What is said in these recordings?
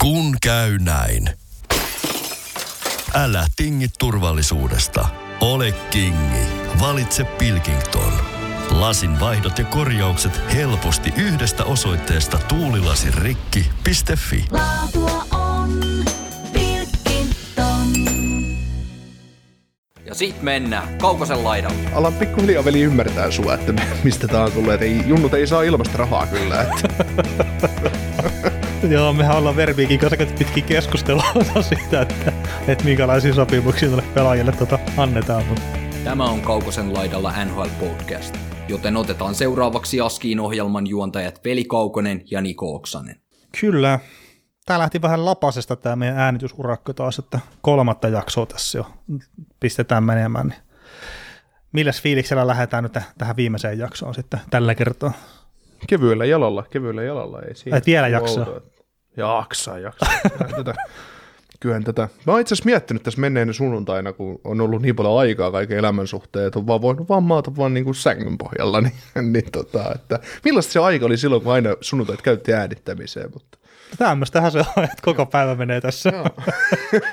Kun käy näin. Älä tingi turvallisuudesta. Ole kingi. Valitse Pilkington. Lasin vaihdot ja korjaukset helposti yhdestä osoitteesta tuulilasirikki.fi. Laatua on Pilkington. Ja sit mennään Kaukosen laidalle. Alan pikkuhiljaa veli ymmärtää sua, että mistä tää on tullut. Ei, junnut ei saa ilmasta rahaa kyllä. Että. Joo, mehän ollaan Verbiikin kanssa käyty pitkin keskustelua siitä, että, että minkälaisia sopimuksia tuolle pelaajille tota annetaan. Mutta Tämä on Kaukosen laidalla NHL Podcast, joten otetaan seuraavaksi Askiin ohjelman juontajat Veli Kaukonen ja Niko Oksanen. kyllä, tämä lähti vähän lapasesta tämä meidän äänitysurakko taas, että kolmatta jaksoa tässä jo pistetään menemään. Niin milläs fiiliksellä lähdetään nyt tähän viimeiseen jaksoon sitten tällä kertaa? Kevyellä jalalla, kevyellä jalalla. Ei siinä Et vielä jaksaa. Jaksaa, jaksaa. Tätä, kyllähän tätä. Mä oon itse asiassa miettinyt tässä menneen sunnuntaina, kun on ollut niin paljon aikaa kaiken elämän suhteen, että on vaan voinut vaan maata vaan niin kuin sängyn pohjalla, niin, niin tota, että millaista se aika oli silloin, kun aina sunnuntait käytti äänittämiseen, mutta Tämmöistähän se on, että koko päivä menee tässä. Joo,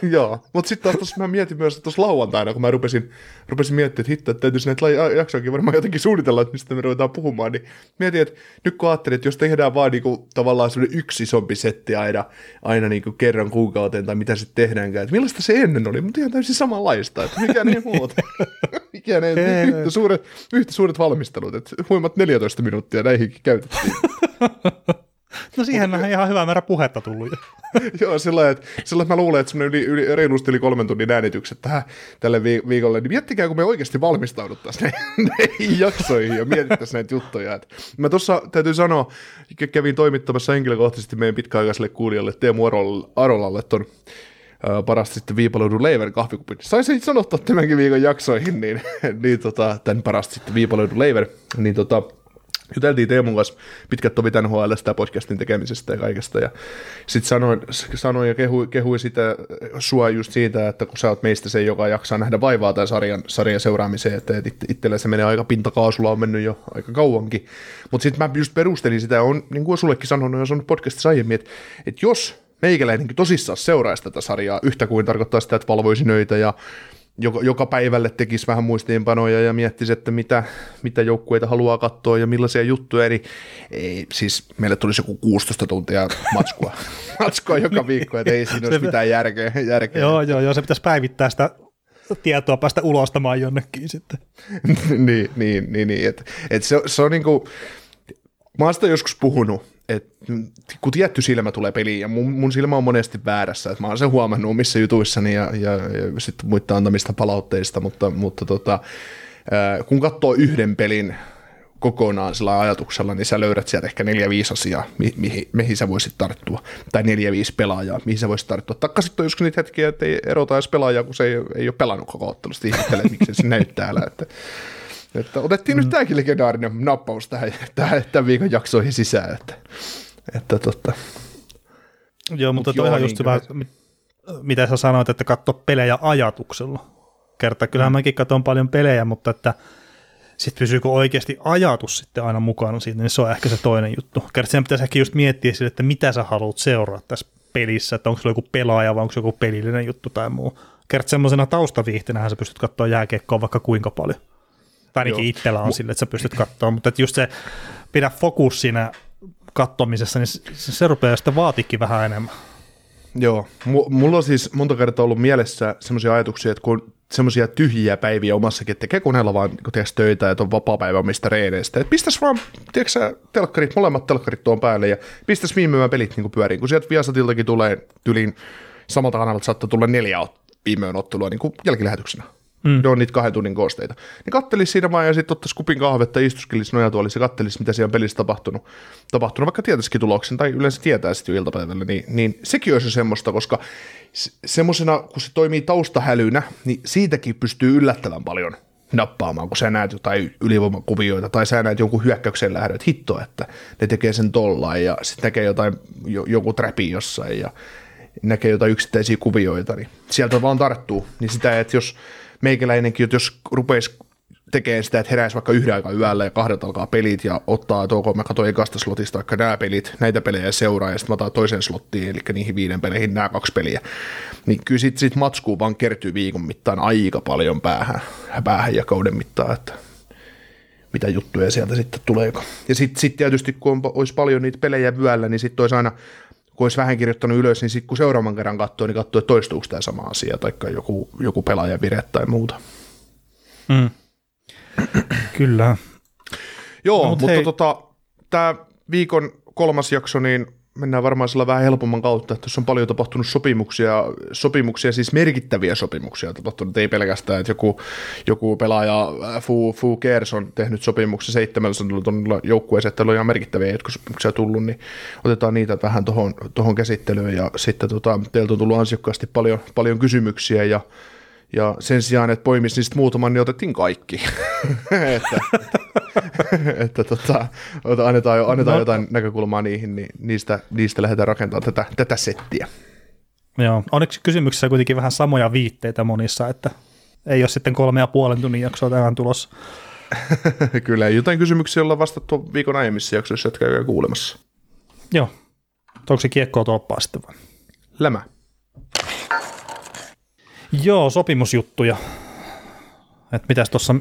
Joo. mutta sitten taas tossa mä mietin myös tuossa lauantaina, kun mä rupesin, rupesin miettimään, että hitto, että täytyisi näitä jaksoakin varmaan jotenkin suunnitella, että mistä me ruvetaan puhumaan, niin mietin, että nyt kun ajattelin, että jos tehdään vaan niinku, tavallaan semmoinen yksi isompi setti aina, aina niinku kerran kuukauteen tai mitä sitten tehdäänkään, että millaista se ennen oli, mutta ihan täysin samanlaista, että mikä niin muuta. mikä ne, Ei, yhtä, suuret, yhtä suuret valmistelut, että huimat 14 minuuttia näihinkin käytettiin. No siihen on ihan hyvä määrä puhetta tullut. jo. Joo, sillä että, sillä että mä luulen, että semmoinen yli, yli, reilusti yli kolmen tunnin äänitykset tähän, tälle vi- viikolle, niin miettikää, kun me oikeasti valmistauduttaisiin näihin, jaksoihin ja mietittäisiin näitä juttuja. Et mä tuossa täytyy sanoa, kä- kävin toimittamassa henkilökohtaisesti meidän pitkäaikaiselle kuulijalle Teemu Arol- Arolalle ton parasta sitten viipaloidun leivän kahvikupin. Saisin sanottaa tämänkin viikon jaksoihin, niin, niin tota, tämän parasta sitten viipaloidun leivän, niin tota, juteltiin Teemun kanssa pitkät tovit NHL ja podcastin tekemisestä ja kaikesta. Ja sitten sanoin, sanoin ja kehui, kehui sitä, sua just siitä, että kun sä oot meistä se, joka jaksaa nähdä vaivaa tämän sarjan, sarjan seuraamiseen, että et it- itsellä se menee aika pintakaasulla, on mennyt jo aika kauankin. Mutta sitten mä just perustelin sitä, on, niin kuin sullekin sanonut ja sanonut podcastissa aiemmin, että, että jos meikäläinenkin tosissaan seuraisi tätä sarjaa yhtä kuin tarkoittaa sitä, että valvoisi nöitä ja joka, joka päivälle tekisi vähän muistiinpanoja ja miettisi, että mitä, mitä joukkueita haluaa katsoa ja millaisia juttuja, niin ei, siis meille tulisi joku 16 tuntia matskua, matskua joka viikko, että ei siinä olisi mitään järkeä. järkeä. Joo, joo, joo, se pitäisi päivittää sitä tietoa, päästä ulostamaan jonnekin sitten. niin, niin, niin, niin. että et se, se on niinku, mä oon sitä joskus puhunut, että kun tietty silmä tulee peliin, ja mun, mun silmä on monesti väärässä, että mä oon sen huomannut omissa jutuissani ja, ja, ja sitten muiden antamista palautteista, mutta, mutta tota, kun katsoo yhden pelin kokonaan sillä ajatuksella, niin sä löydät sieltä ehkä neljä viisi asiaa, mi- mihin, mihin sä voisit tarttua, tai neljä viisi pelaajaa, mihin sä voisit tarttua. Taikka sitten on joskus niitä hetkiä, että ei erota edes pelaajaa, kun se ei, ei ole pelannut koko ottelusta, ihmettelee, miksi se näyttää täällä, että että otettiin mm. nyt tämäkin legendaarinen nappaus tähän, tähän tämän viikon jaksoihin sisään, että, että totta. Joo, mutta Mut toi joo, ihan just hyvä, mitä sä sanoit, että katso pelejä ajatuksella. Kerta, kyllähän mäkin katson paljon pelejä, mutta että sitten pysyykö oikeasti ajatus sitten aina mukana siitä, niin se on ehkä se toinen juttu. Kerta sen pitäisi ehkä just miettiä sille, että mitä sä haluat seuraa tässä pelissä, että onko se joku pelaaja vai onko se joku pelillinen juttu tai muu. Kerta semmoisena taustaviihteenähän sä pystyt katsoa jääkiekkoa vaikka kuinka paljon. Tai ainakin Joo. itsellä on sille, että sä pystyt katsoa, mutta että just se pidä fokus siinä kattomisessa, niin se, se rupeaa sitten vaatikin vähän enemmän. Joo, M- mulla on siis monta kertaa ollut mielessä semmoisia ajatuksia, että kun semmoisia tyhjiä päiviä omassakin, että tekee koneella vaan kun teeks töitä, että on vapaa-päivä omista reeneistä. Että pistäs vaan, tiedätkö sä, telkkarit, molemmat telkkarit tuon päälle ja pistäs viime yön pelit niin pyöriin. Kun sieltä Viasatiltakin tulee tyliin samalta kanavalta saattaa tulla neljä ot- viime yön ottelua niin jälkilähetyksenä. Mm. Ne on niitä kahden tunnin koosteita. Niin kattelis siinä vaan ja sitten ottaisi kupin kahvetta, istuskelisi nojatuolissa ja kattelis, mitä siellä pelissä tapahtunut. tapahtunut vaikka tietäisikin tuloksen, tai yleensä tietää sitten jo iltapäivällä, niin, niin sekin olisi semmoista, koska se- semmosena, kun se toimii taustahälynä, niin siitäkin pystyy yllättävän paljon nappaamaan, kun sä näet jotain ylivoimakuvioita tai sä näet jonkun hyökkäyksen lähdön, että hitto, että ne tekee sen tollain ja sitten näkee jotain, jo, joku träpi jossain ja näkee jotain yksittäisiä kuvioita, niin sieltä vaan tarttuu. Niin sitä, että jos meikäläinenkin, jos rupeisi tekee sitä, että heräisi vaikka yhden aikaa yöllä ja kahdet alkaa pelit ja ottaa, että ok, mä katsoin ekasta slotista vaikka nämä pelit, näitä pelejä seuraa ja sitten mä otan toisen slottiin, eli niihin viiden peleihin nämä kaksi peliä. Niin kyllä sit, sit matskuu vaan kertyy viikon mittaan aika paljon päähän, päähän ja kauden mittaan, että mitä juttuja sieltä sitten tulee. Ja sitten sit tietysti, kun on, olisi paljon niitä pelejä vyöllä, niin sitten olisi aina, kun olisi vähän kirjoittanut ylös, niin sitten kun seuraavan kerran katsoo, niin katsoo, että toistuuko tämä sama asia, tai joku, joku pelaajavire tai muuta. Mm. Kyllä. Joo, No, mut mutta hei. tota, tämä viikon kolmas jakso, niin mennään varmaan sillä vähän helpomman kautta, että tässä on paljon tapahtunut sopimuksia, sopimuksia, siis merkittäviä sopimuksia tapahtunut, ei pelkästään, että joku, joku pelaaja äh, Fu, Fu Kers on tehnyt sopimuksen 700 tonnilla joukkueeseen, että on ihan merkittäviä jatkosopimuksia tullut, niin otetaan niitä vähän tuohon tohon käsittelyyn, ja sitten tota, teiltä on tullut ansiokkaasti paljon, paljon kysymyksiä, ja ja sen sijaan, että poimisi niistä muutaman, niin otettiin kaikki. että, että tota, ota- annetaan, annetaan No. jotain näkökulmaa niihin, niin niistä, niistä lähdetään rakentamaan tätä, tätä settiä. Joo. Onneksi kysymyksissä kuitenkin vähän samoja viitteitä monissa, että ei ole sitten kolme ja puolen tunnin jaksoa tähän tulossa. Kyllä, jotain kysymyksiä ollaan vastattu viikon aiemmissa jaksoissa, jotka käy kuulemassa. Joo. Onko se kiekkoa tolppaa sitten vai? Lämä. Joo, sopimusjuttuja. Et mitäs tuossa,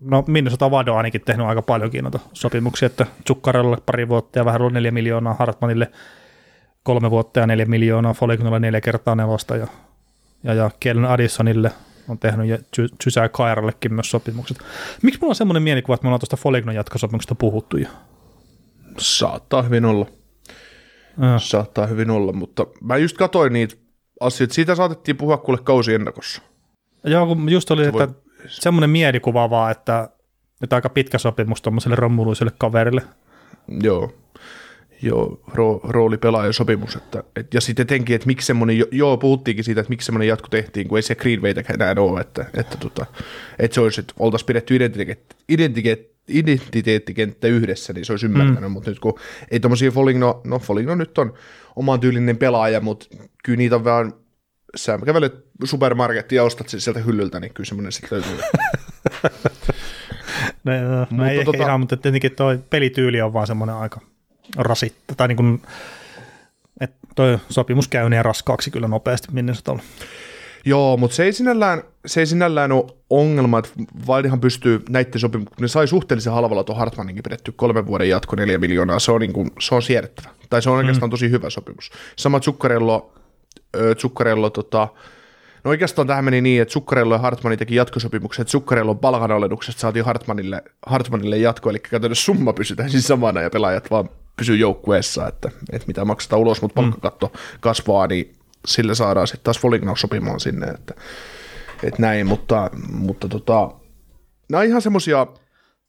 no Minnesota Vado on ainakin tehnyt aika paljonkin noita sopimuksia, että Zuccarelle pari vuotta ja vähän ollut neljä miljoonaa, Hartmanille kolme vuotta ja neljä miljoonaa, Folignolle neljä kertaa nelosta ja, ja, ja Kellen Addisonille on tehnyt ja Sysää Kairallekin myös sopimukset. Miksi mulla on semmoinen mielikuva, että me ollaan tuosta Folignon jatkosopimuksesta puhuttu jo? Saattaa hyvin olla. Äh, Saattaa hyvin olla, mutta mä just katoin niitä asioita. Siitä saatettiin puhua kuule kausi ennakossa. Joo, kun just oli, Se että voi- semmoinen mielikuva vaan, että nyt aika pitkä sopimus tuommoiselle rommuluiselle kaverille. Joo, joo ro, roolipelaajasopimus. Että, et, ja sitten etenkin, että miksi semmoinen, jo- joo puhuttiinkin siitä, että miksi semmoinen jatko tehtiin, kun ei se Greenwaytäkään enää ole, että, että, tota, että se olisi, että oltaisiin pidetty identiteetti, identiteetti, identiteettikenttä yhdessä, niin se olisi ymmärtänyt, mm. mutta nyt kun ei tommosia Foligno, no Foligno nyt on oman tyylinen pelaaja, mutta kyllä niitä on vähän, sä kävelet supermarkettiin ja ostat sen sieltä hyllyltä, niin kyllä semmoinen sitten löytyy. Ne, no, Mutta no ei tota- ehkä ihan, mutta tietenkin toi pelityyli on vaan semmoinen aika rasitta, tai niin kuin, että toi sopimus käy niin raskaaksi kyllä nopeasti Minnesotalla. Joo, mutta se ei sinällään, se ei sinällään ole ongelma, että Wildihan pystyy näiden sopimuksiin, ne sai suhteellisen halvalla tuon Hartmaninkin pidetty kolmen vuoden jatko neljä miljoonaa, se on, niin kuin, se on siedettävä. Tai se on oikeastaan tosi hyvä sopimus. Sama Zuccarello, ö, Zuccarello tota, no oikeastaan tähän meni niin, että Zuccarello ja Hartmanin teki jatkosopimuksen, että Zuccarellon palkanalennuksesta saatiin Hartmanille, Hartmanille jatko, eli käytännössä summa pysyy täysin samana ja pelaajat vaan pysyy joukkueessa, että, että mitä maksetaan ulos, mutta palkkakatto kasvaa, niin sillä saadaan sitten taas Foligno sopimaan sinne, että, että näin, mutta, mutta tota, nämä on ihan semmosia,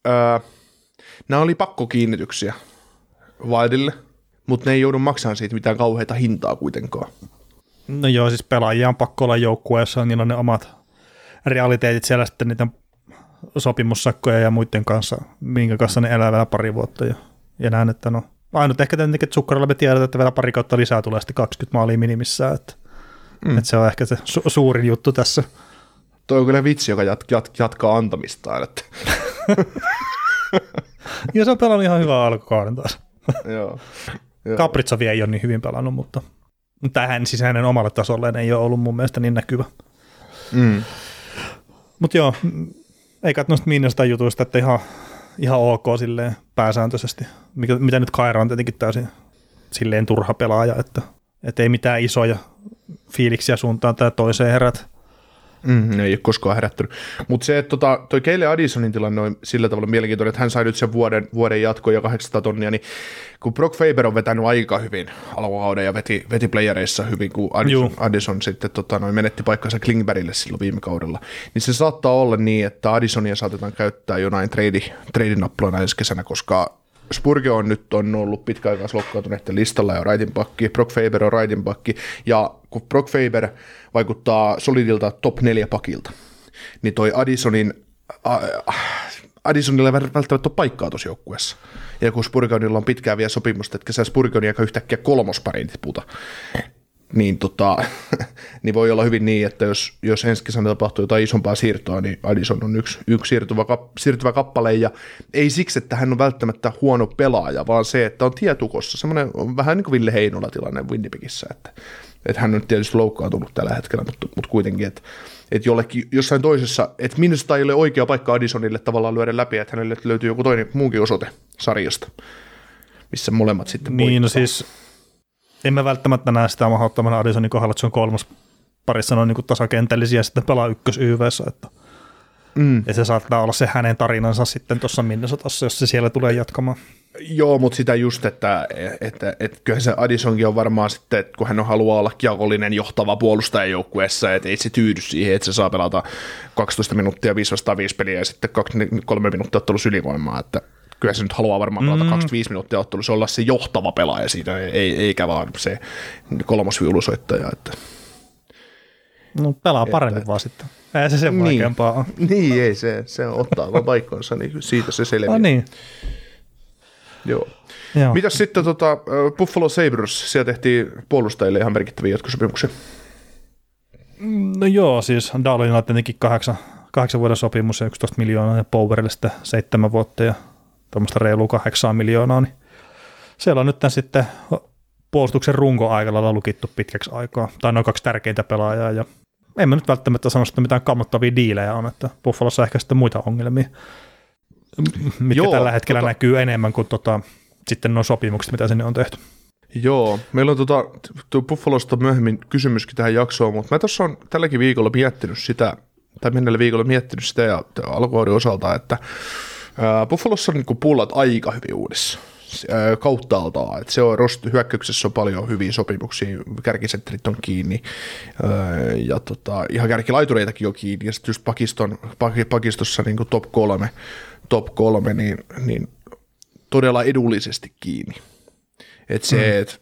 ää, nämä oli pakkokiinnityksiä Wildille, mutta ne ei joudu maksamaan siitä mitään kauheita hintaa kuitenkaan. No joo, siis pelaajia on pakko olla joukkueessa, niillä on ne omat realiteetit siellä sitten niiden sopimussakkoja ja muiden kanssa, minkä kanssa ne elää vielä pari vuotta jo. Ja näen, että no, ainut ehkä tietenkin, että Sukkaralla me tiedetään, että vielä pari kautta lisää tulee sitten 20 maalia minimissään, että, mm. että se on ehkä se su- suurin juttu tässä. Toi on kyllä vitsi, joka jat, jat, jatkaa antamistaan. Että, Ja se on pelannut ihan hyvää alkukauden taas. joo. Kapritsovi ei ole niin hyvin pelannut, mutta tähän siis hänen omalle tasolleen ei ole ollut mun mielestä niin näkyvä. Mm. Mutta joo, ei kai noista Minnesota jutuista, että ihan, ihan ok silleen pääsääntöisesti. Mikä, mitä nyt Kaira on tietenkin täysin silleen turha pelaaja, että, että ei mitään isoja fiiliksiä suuntaan tai toiseen herät. Mm, ei ole koskaan herättänyt. Mutta se, että tota, toi Keille Addisonin tilanne on sillä tavalla mielenkiintoinen, että hän sai nyt sen vuoden, vuoden jatko ja 800 tonnia, niin kun Brock Faber on vetänyt aika hyvin alkukauden ja veti, veti playereissa hyvin, kun Addison, Juu. Addison sitten tota, noin menetti paikkansa Klingbergille silloin viime kaudella, niin se saattaa olla niin, että Addisonia saatetaan käyttää jonain trade, trade-nappulana ensi kesänä, koska Spurge on nyt on ollut pitkäaikaisloukkaantuneiden listalla ja rightin pakki, Brock Faber on rightin pakki, ja kun Brock Faber vaikuttaa solidilta top 4 pakilta, niin toi Addisonin, äh, Addisonilla ei välttämättä ole paikkaa tuossa joukkueessa. Ja kun Spurgeonilla on pitkään vielä sopimusta, että kesä Spurgeon aika yhtäkkiä kolmospariin tiputa, niin tota, niin voi olla hyvin niin, että jos, jos ensi kesänä tapahtuu jotain isompaa siirtoa, niin Addison on yksi, yksi siirtyvä, kap, siirtyvä kappale, ja ei siksi, että hän on välttämättä huono pelaaja, vaan se, että on tietukossa, semmoinen on vähän niin kuin Ville Heinola tilanne Winnipegissä, että, että hän on tietysti loukkaantunut tällä hetkellä, mutta, mutta kuitenkin, että, että jollekin, jossain toisessa, että minusta ei ole oikea paikka Addisonille tavallaan lyödä läpi, että hänelle löytyy joku toinen muunkin osoite sarjasta, missä molemmat sitten Niin, no voittaa. siis en mä välttämättä näe sitä mahdottomana Addisonin kohdalla, että se on kolmas parissa noin niin tasakentällisiä ja sitten pelaa ykkös YVssä, että Mm. ja se saattaa olla se hänen tarinansa sitten tuossa Minnesotassa, jos se siellä tulee jatkamaan. Joo, mutta sitä just, että, että, että kyllähän se Addisonkin on varmaan sitten, että kun hän on haluaa olla kiekollinen johtava puolustaja joukkueessa, että ei se tyydy siihen, että se saa pelata 12 minuuttia 5 vastaan 5 peliä ja sitten 3 minuuttia ottelussa ylivoimaa, että kyllä se nyt haluaa varmaan pelata mm. 25 minuuttia ottelussa, olla se johtava pelaaja siinä, ei, eikä vaan se kolmas viulusoittaja, että No pelaa paremmin vaan sitten. Ei se sen Niin. vaikeampaa ole. niin ei se, se ottaa vaan paikkansa, niin siitä se selviää. No niin, Joo. joo. Mitäs sitten tota, Buffalo Sabres, siellä tehtiin puolustajille ihan merkittäviä jatkosopimuksia. No joo, siis Darlinilla tietenkin kahdeksan, kahdeksan vuoden sopimus ja 11 miljoonaa ja Powerille sitten seitsemän vuotta ja tuommoista reilua kahdeksan miljoonaa, niin siellä on nyt tämän sitten puolustuksen runko aika lailla lukittu pitkäksi aikaa, tai noin kaksi tärkeintä pelaajaa, ja en mä nyt välttämättä sano, että mitään kammottavia diilejä on, että Buffalossa ehkä sitten muita ongelmia, mitkä Joo, tällä hetkellä tota- näkyy enemmän kuin tota, sitten nuo sopimukset, mitä sinne on tehty. Joo, meillä on tota, Buffalosta myöhemmin kysymyskin tähän jaksoon, mutta mä tuossa on tälläkin viikolla miettinyt sitä, tai menneellä viikolla miettinyt sitä ja alkuvuoden osalta, että Buffalossa on niin pullat aika hyvin uudessa ää, kauttaaltaan. että se on rost, hyökkäyksessä on paljon hyviä sopimuksia, kärkisentterit on kiinni ja tota, ihan kärkilaitureitakin on kiinni ja sitten just pakiston, pak- pakistossa niin top kolme, top kolme niin, niin todella edullisesti kiinni. Että se, mm. että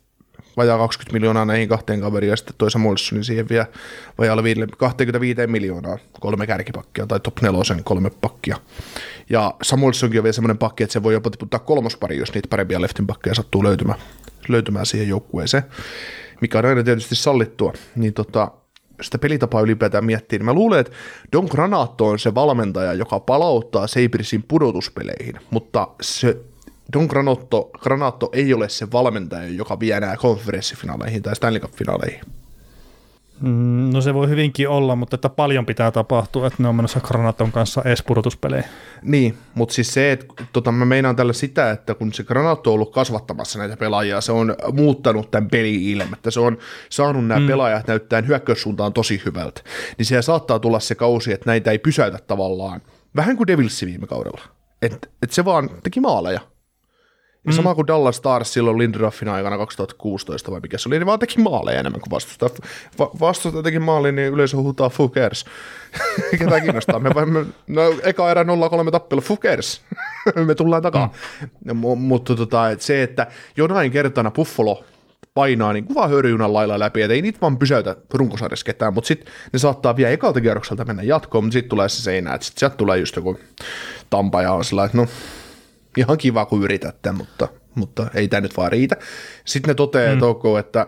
vajaa 20 miljoonaa näihin kahteen kaveriin ja sitten toi Samuelson, niin siihen vielä viidelle- 25 miljoonaa kolme kärkipakkia tai top nelosen kolme pakkia. Ja Samuelsonkin on vielä semmoinen pakki, että se voi jopa tiputtaa kolmospari, jos niitä parempia leftin pakkeja sattuu löytymään, löytymään siihen joukkueeseen, mikä on aina tietysti sallittua. Niin tota, sitä pelitapaa ylipäätään miettii, niin mä luulen, että Don Granato on se valmentaja, joka palauttaa Sabresin pudotuspeleihin, mutta se Don Granotto, Granato ei ole se valmentaja, joka vie nämä konferenssifinaaleihin tai Stanley Cup-finaaleihin. Mm, No se voi hyvinkin olla, mutta että paljon pitää tapahtua, että ne on menossa Granaton kanssa edes pudotuspeleihin. Niin, mutta siis se, että tota, mä meinaan tällä sitä, että kun se Granato on ollut kasvattamassa näitä pelaajia, se on muuttanut tämän peli-ilmettä, se on saanut nämä mm. pelaajat näyttää hyökkäyssuuntaan tosi hyvältä, niin siellä saattaa tulla se kausi, että näitä ei pysäytä tavallaan, vähän kuin Devilsi viime kaudella, että et se vaan teki maaleja. Ja sama kuin Dallas Stars silloin Lindruffin aikana 2016 vai mikä se oli, niin vaan teki maaleja enemmän kuin vastustaja. Va- vastustaja teki maalin, niin yleisö huutaa cares. Ketä kiinnostaa? Me, me, no eka erä 0-3 tappelu, cares? me tullaan takaa. Mm. Mutta tota, et se, että jonain kertana Buffalo painaa niin kuva hörjynan lailla läpi, että ei niitä vaan pysäytä runkosarjassa ketään, mutta sitten ne saattaa vielä ekalta kierrokselta mennä jatkoon, mutta sitten tulee se seinä, että sitten sieltä tulee just joku Tampa ja on sillä, että no ihan kiva kun yritätte, mutta, mutta ei tämä nyt vaan riitä. Sitten ne toteaa, mm. että ok, että,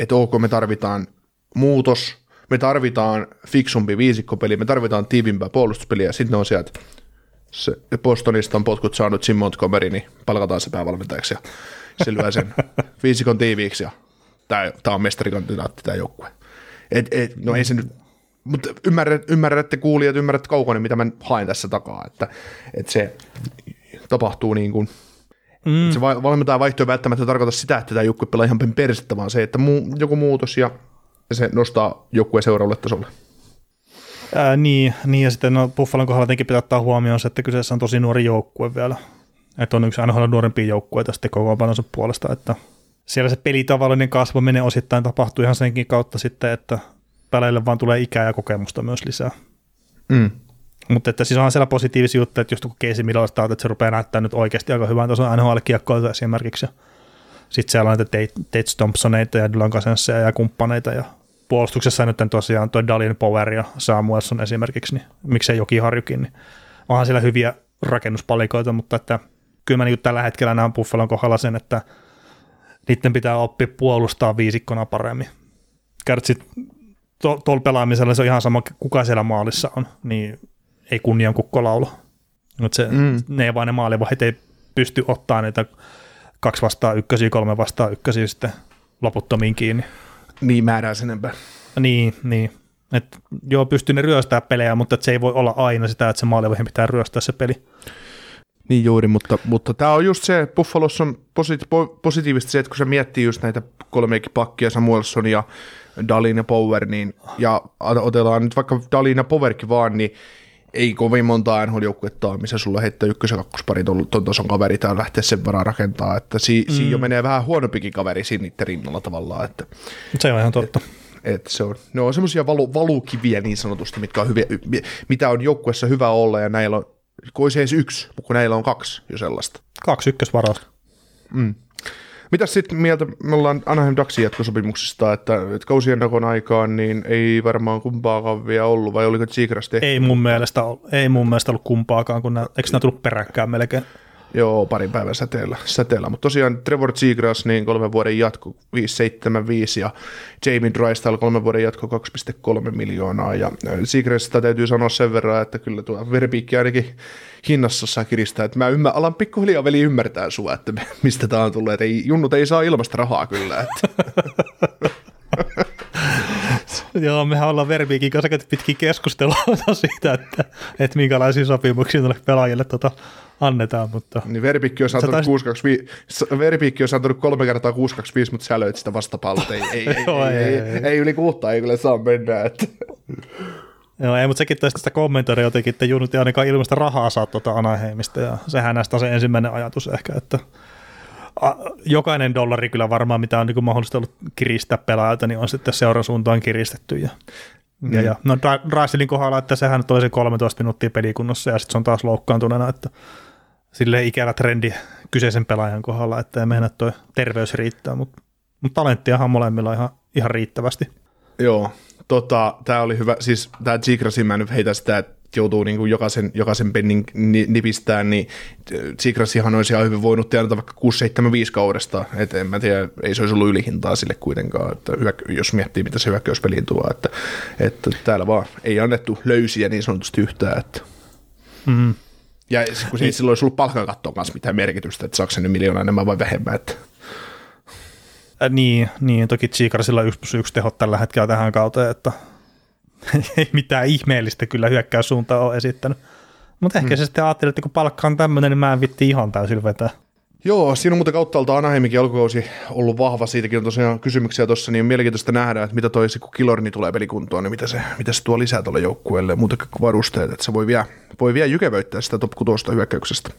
että ok, me tarvitaan muutos, me tarvitaan fiksumpi viisikkopeli, me tarvitaan tiivimpää puolustuspeliä, ja sitten ne on sieltä, se Bostonista on potkut saanut Jim Montgomery, niin palkataan se päävalmentajaksi, ja se lyö sen viisikon tiiviiksi, ja tämä on mestarikandidaatti tämä joukkue. Et, et, no ei se nyt, mutta ymmärrät, ymmärrätte kuulijat, ymmärrät kaukonen, mitä mä haen tässä takaa, että, että se tapahtuu niin kuin, mm. se va- valmentaja vaihto ei välttämättä tarkoita sitä, että tämä joukkue pelaa ihan persettä, vaan se, että muu, joku muutos ja, ja se nostaa joukkueen seuraavalle tasolle. Ää, niin, niin, ja sitten no, Buffalon kohdalla tietenkin pitää ottaa huomioon se, että kyseessä on tosi nuori joukkue vielä. Että on yksi aina nuorempia joukkueita sitten kokoonpanonsa puolesta, että siellä se pelitavallinen kasvaminen osittain tapahtuu ihan senkin kautta sitten, että peleille vaan tulee ikää ja kokemusta myös lisää. Mm. Mutta että siis on siellä positiivisia juttuja, että just kun Casey Millasta että se rupeaa näyttämään nyt oikeasti aika hyvän tason NHL-kiekkoilta esimerkiksi. Sitten siellä on näitä Tate, Thompsoneita ja Dylan Cousинsia ja kumppaneita ja puolustuksessa nyt tosiaan tuo Dalin Power ja Samuelson esimerkiksi, niin miksei Jokiharjukin, niin onhan siellä hyviä rakennuspalikoita, mutta että kyllä mä niin tällä hetkellä näen Buffalon kohdalla sen, että niiden pitää oppia puolustaa viisikkona paremmin. Kärtsit to, tuolla pelaamisella se on ihan sama, kuka siellä maalissa on, niin ei kunnian kukko laulu. Mutta se, mm. ne vaan ne maalivahit ei pysty ottaa niitä kaksi vastaan ykkösiä, kolme vastaan ykkösiä sitten loputtomiin kiinni. Niin määrää sen enempää. Niin, niin. Et, joo, pystyy ne ryöstää pelejä, mutta se ei voi olla aina sitä, että se maalivahin pitää ryöstää se peli. Niin juuri, mutta, mutta tämä on just se, Buffalossa on posit- po- positiivista se, että kun se miettii just näitä kolmeekin pakkia, Samuelson ja Dalin ja Power, niin, ja otetaan nyt vaikka Dalin ja Powerkin vaan, niin ei kovin monta NHL-joukkuetta ole, missä sulla heittää ykkös- ja kakkospari ton, ton tason kaveri tai lähteä sen varaan rakentaa, että si, mm. siinä jo menee vähän huonompikin kaveri siinä niiden rinnalla tavallaan, että Se on ihan totta. et se on, ne on semmoisia valu, valukiviä niin sanotusti, mitkä on hyviä, mitä on joukkueessa hyvä olla ja näillä on, kun olisi edes yksi, mutta kun näillä on kaksi jo sellaista. Kaksi ykkösvarausta. Mitäs sitten mieltä, me ollaan Anaheim Ducksin jatkosopimuksista, että, että kausien nakon aikaan niin ei varmaan kumpaakaan vielä ollut, vai oliko Seagrass tehty? Ei mun mielestä, ei mun mielestä ollut kumpaakaan, kun nää, eikö nämä tullut peräkkäin melkein? Joo, parin päivän säteellä, säteellä. mutta tosiaan Trevor Seagrass niin kolmen vuoden jatko 575 ja Jamie Drysdale kolmen vuoden jatko 2,3 miljoonaa. Ja Seagrassista täytyy sanoa sen verran, että kyllä tuo veripiikki ainakin hinnassa saa kiristää, että mä ymmär, alan pikkuhiljaa veli ymmärtää sua, että mistä tää on tullut, että ei, junnut ei saa ilmasta rahaa kyllä, että Joo, mehän ollaan Verbiikin kanssa pitkiä keskustelua siitä, että, että minkälaisia sopimuksia tuolle pelaajille tota annetaan, mutta niin veripikki on saanut taisi- 625, veripikki on saanut kolme kertaa 625, mutta sä löit sitä vastapallot, ei, ei, ei, Joo, ei, ei, ei, ei, ei, yli kuutta ei kyllä saa mennä, että. Joo, ei, mutta sekin taisi sitä kommentoida jotenkin, että Junut ei ainakaan ilmaista rahaa saa tuota Anaheimista, ja sehän näistä on se ensimmäinen ajatus ehkä, että jokainen dollari kyllä varmaan, mitä on niin mahdollista ollut kiristää pelaajalta, niin on sitten seuran suuntaan kiristetty. Ja, ja, ja no Draiselin kohdalla, että sehän se 13 minuuttia pelikunnossa, ja sitten se on taas loukkaantuneena, että sille ikävä trendi kyseisen pelaajan kohdalla, että ei mennä toi terveys riittää, mutta, mutta talenttiahan molemmilla ihan, ihan riittävästi. Joo, tota, tämä oli hyvä, siis tämä Zigrasin mä nyt heitä sitä, että joutuu niin kuin jokaisen, jokaisen pennin ni- nipistään, niin Zigrasihan olisi ihan hyvin voinut tienata vaikka 6-7-5 kaudesta, että en mä tiedä, ei se olisi ollut ylihintaa sille kuitenkaan, että hyökkä- jos miettii, mitä se hyökkäyspeliin tuo, että, että täällä vaan ei annettu löysiä niin sanotusti yhtään, että Mm. Ja kun se ei silloin olisi ollut palkkakattoon kanssa mitään merkitystä, että saako se nyt miljoonaa enemmän vai vähemmän, että Äh, niin, niin, toki Cheekarsilla 1 plus 1 tehot tällä hetkellä tähän kauteen, että ei mitään ihmeellistä kyllä hyökkäyssuuntaan ole esittänyt. Mutta ehkä mm. se sitten ajatteli, että kun palkka on tämmöinen, niin mä en vitti ihan täysin vetää. Joo, siinä on muuten kauttaalta Anaheimikin alkukausi ollut vahva, siitäkin on tosiaan kysymyksiä tuossa, niin on mielenkiintoista nähdä, että mitä toi, kun Kilorni tulee pelikuntoon, niin mitä se, mitä se tuo lisää tuolle joukkueelle, muuta kuin varusteet, että se voi vielä, voi vielä jykevöittää sitä top 6 hyökkäyksestä.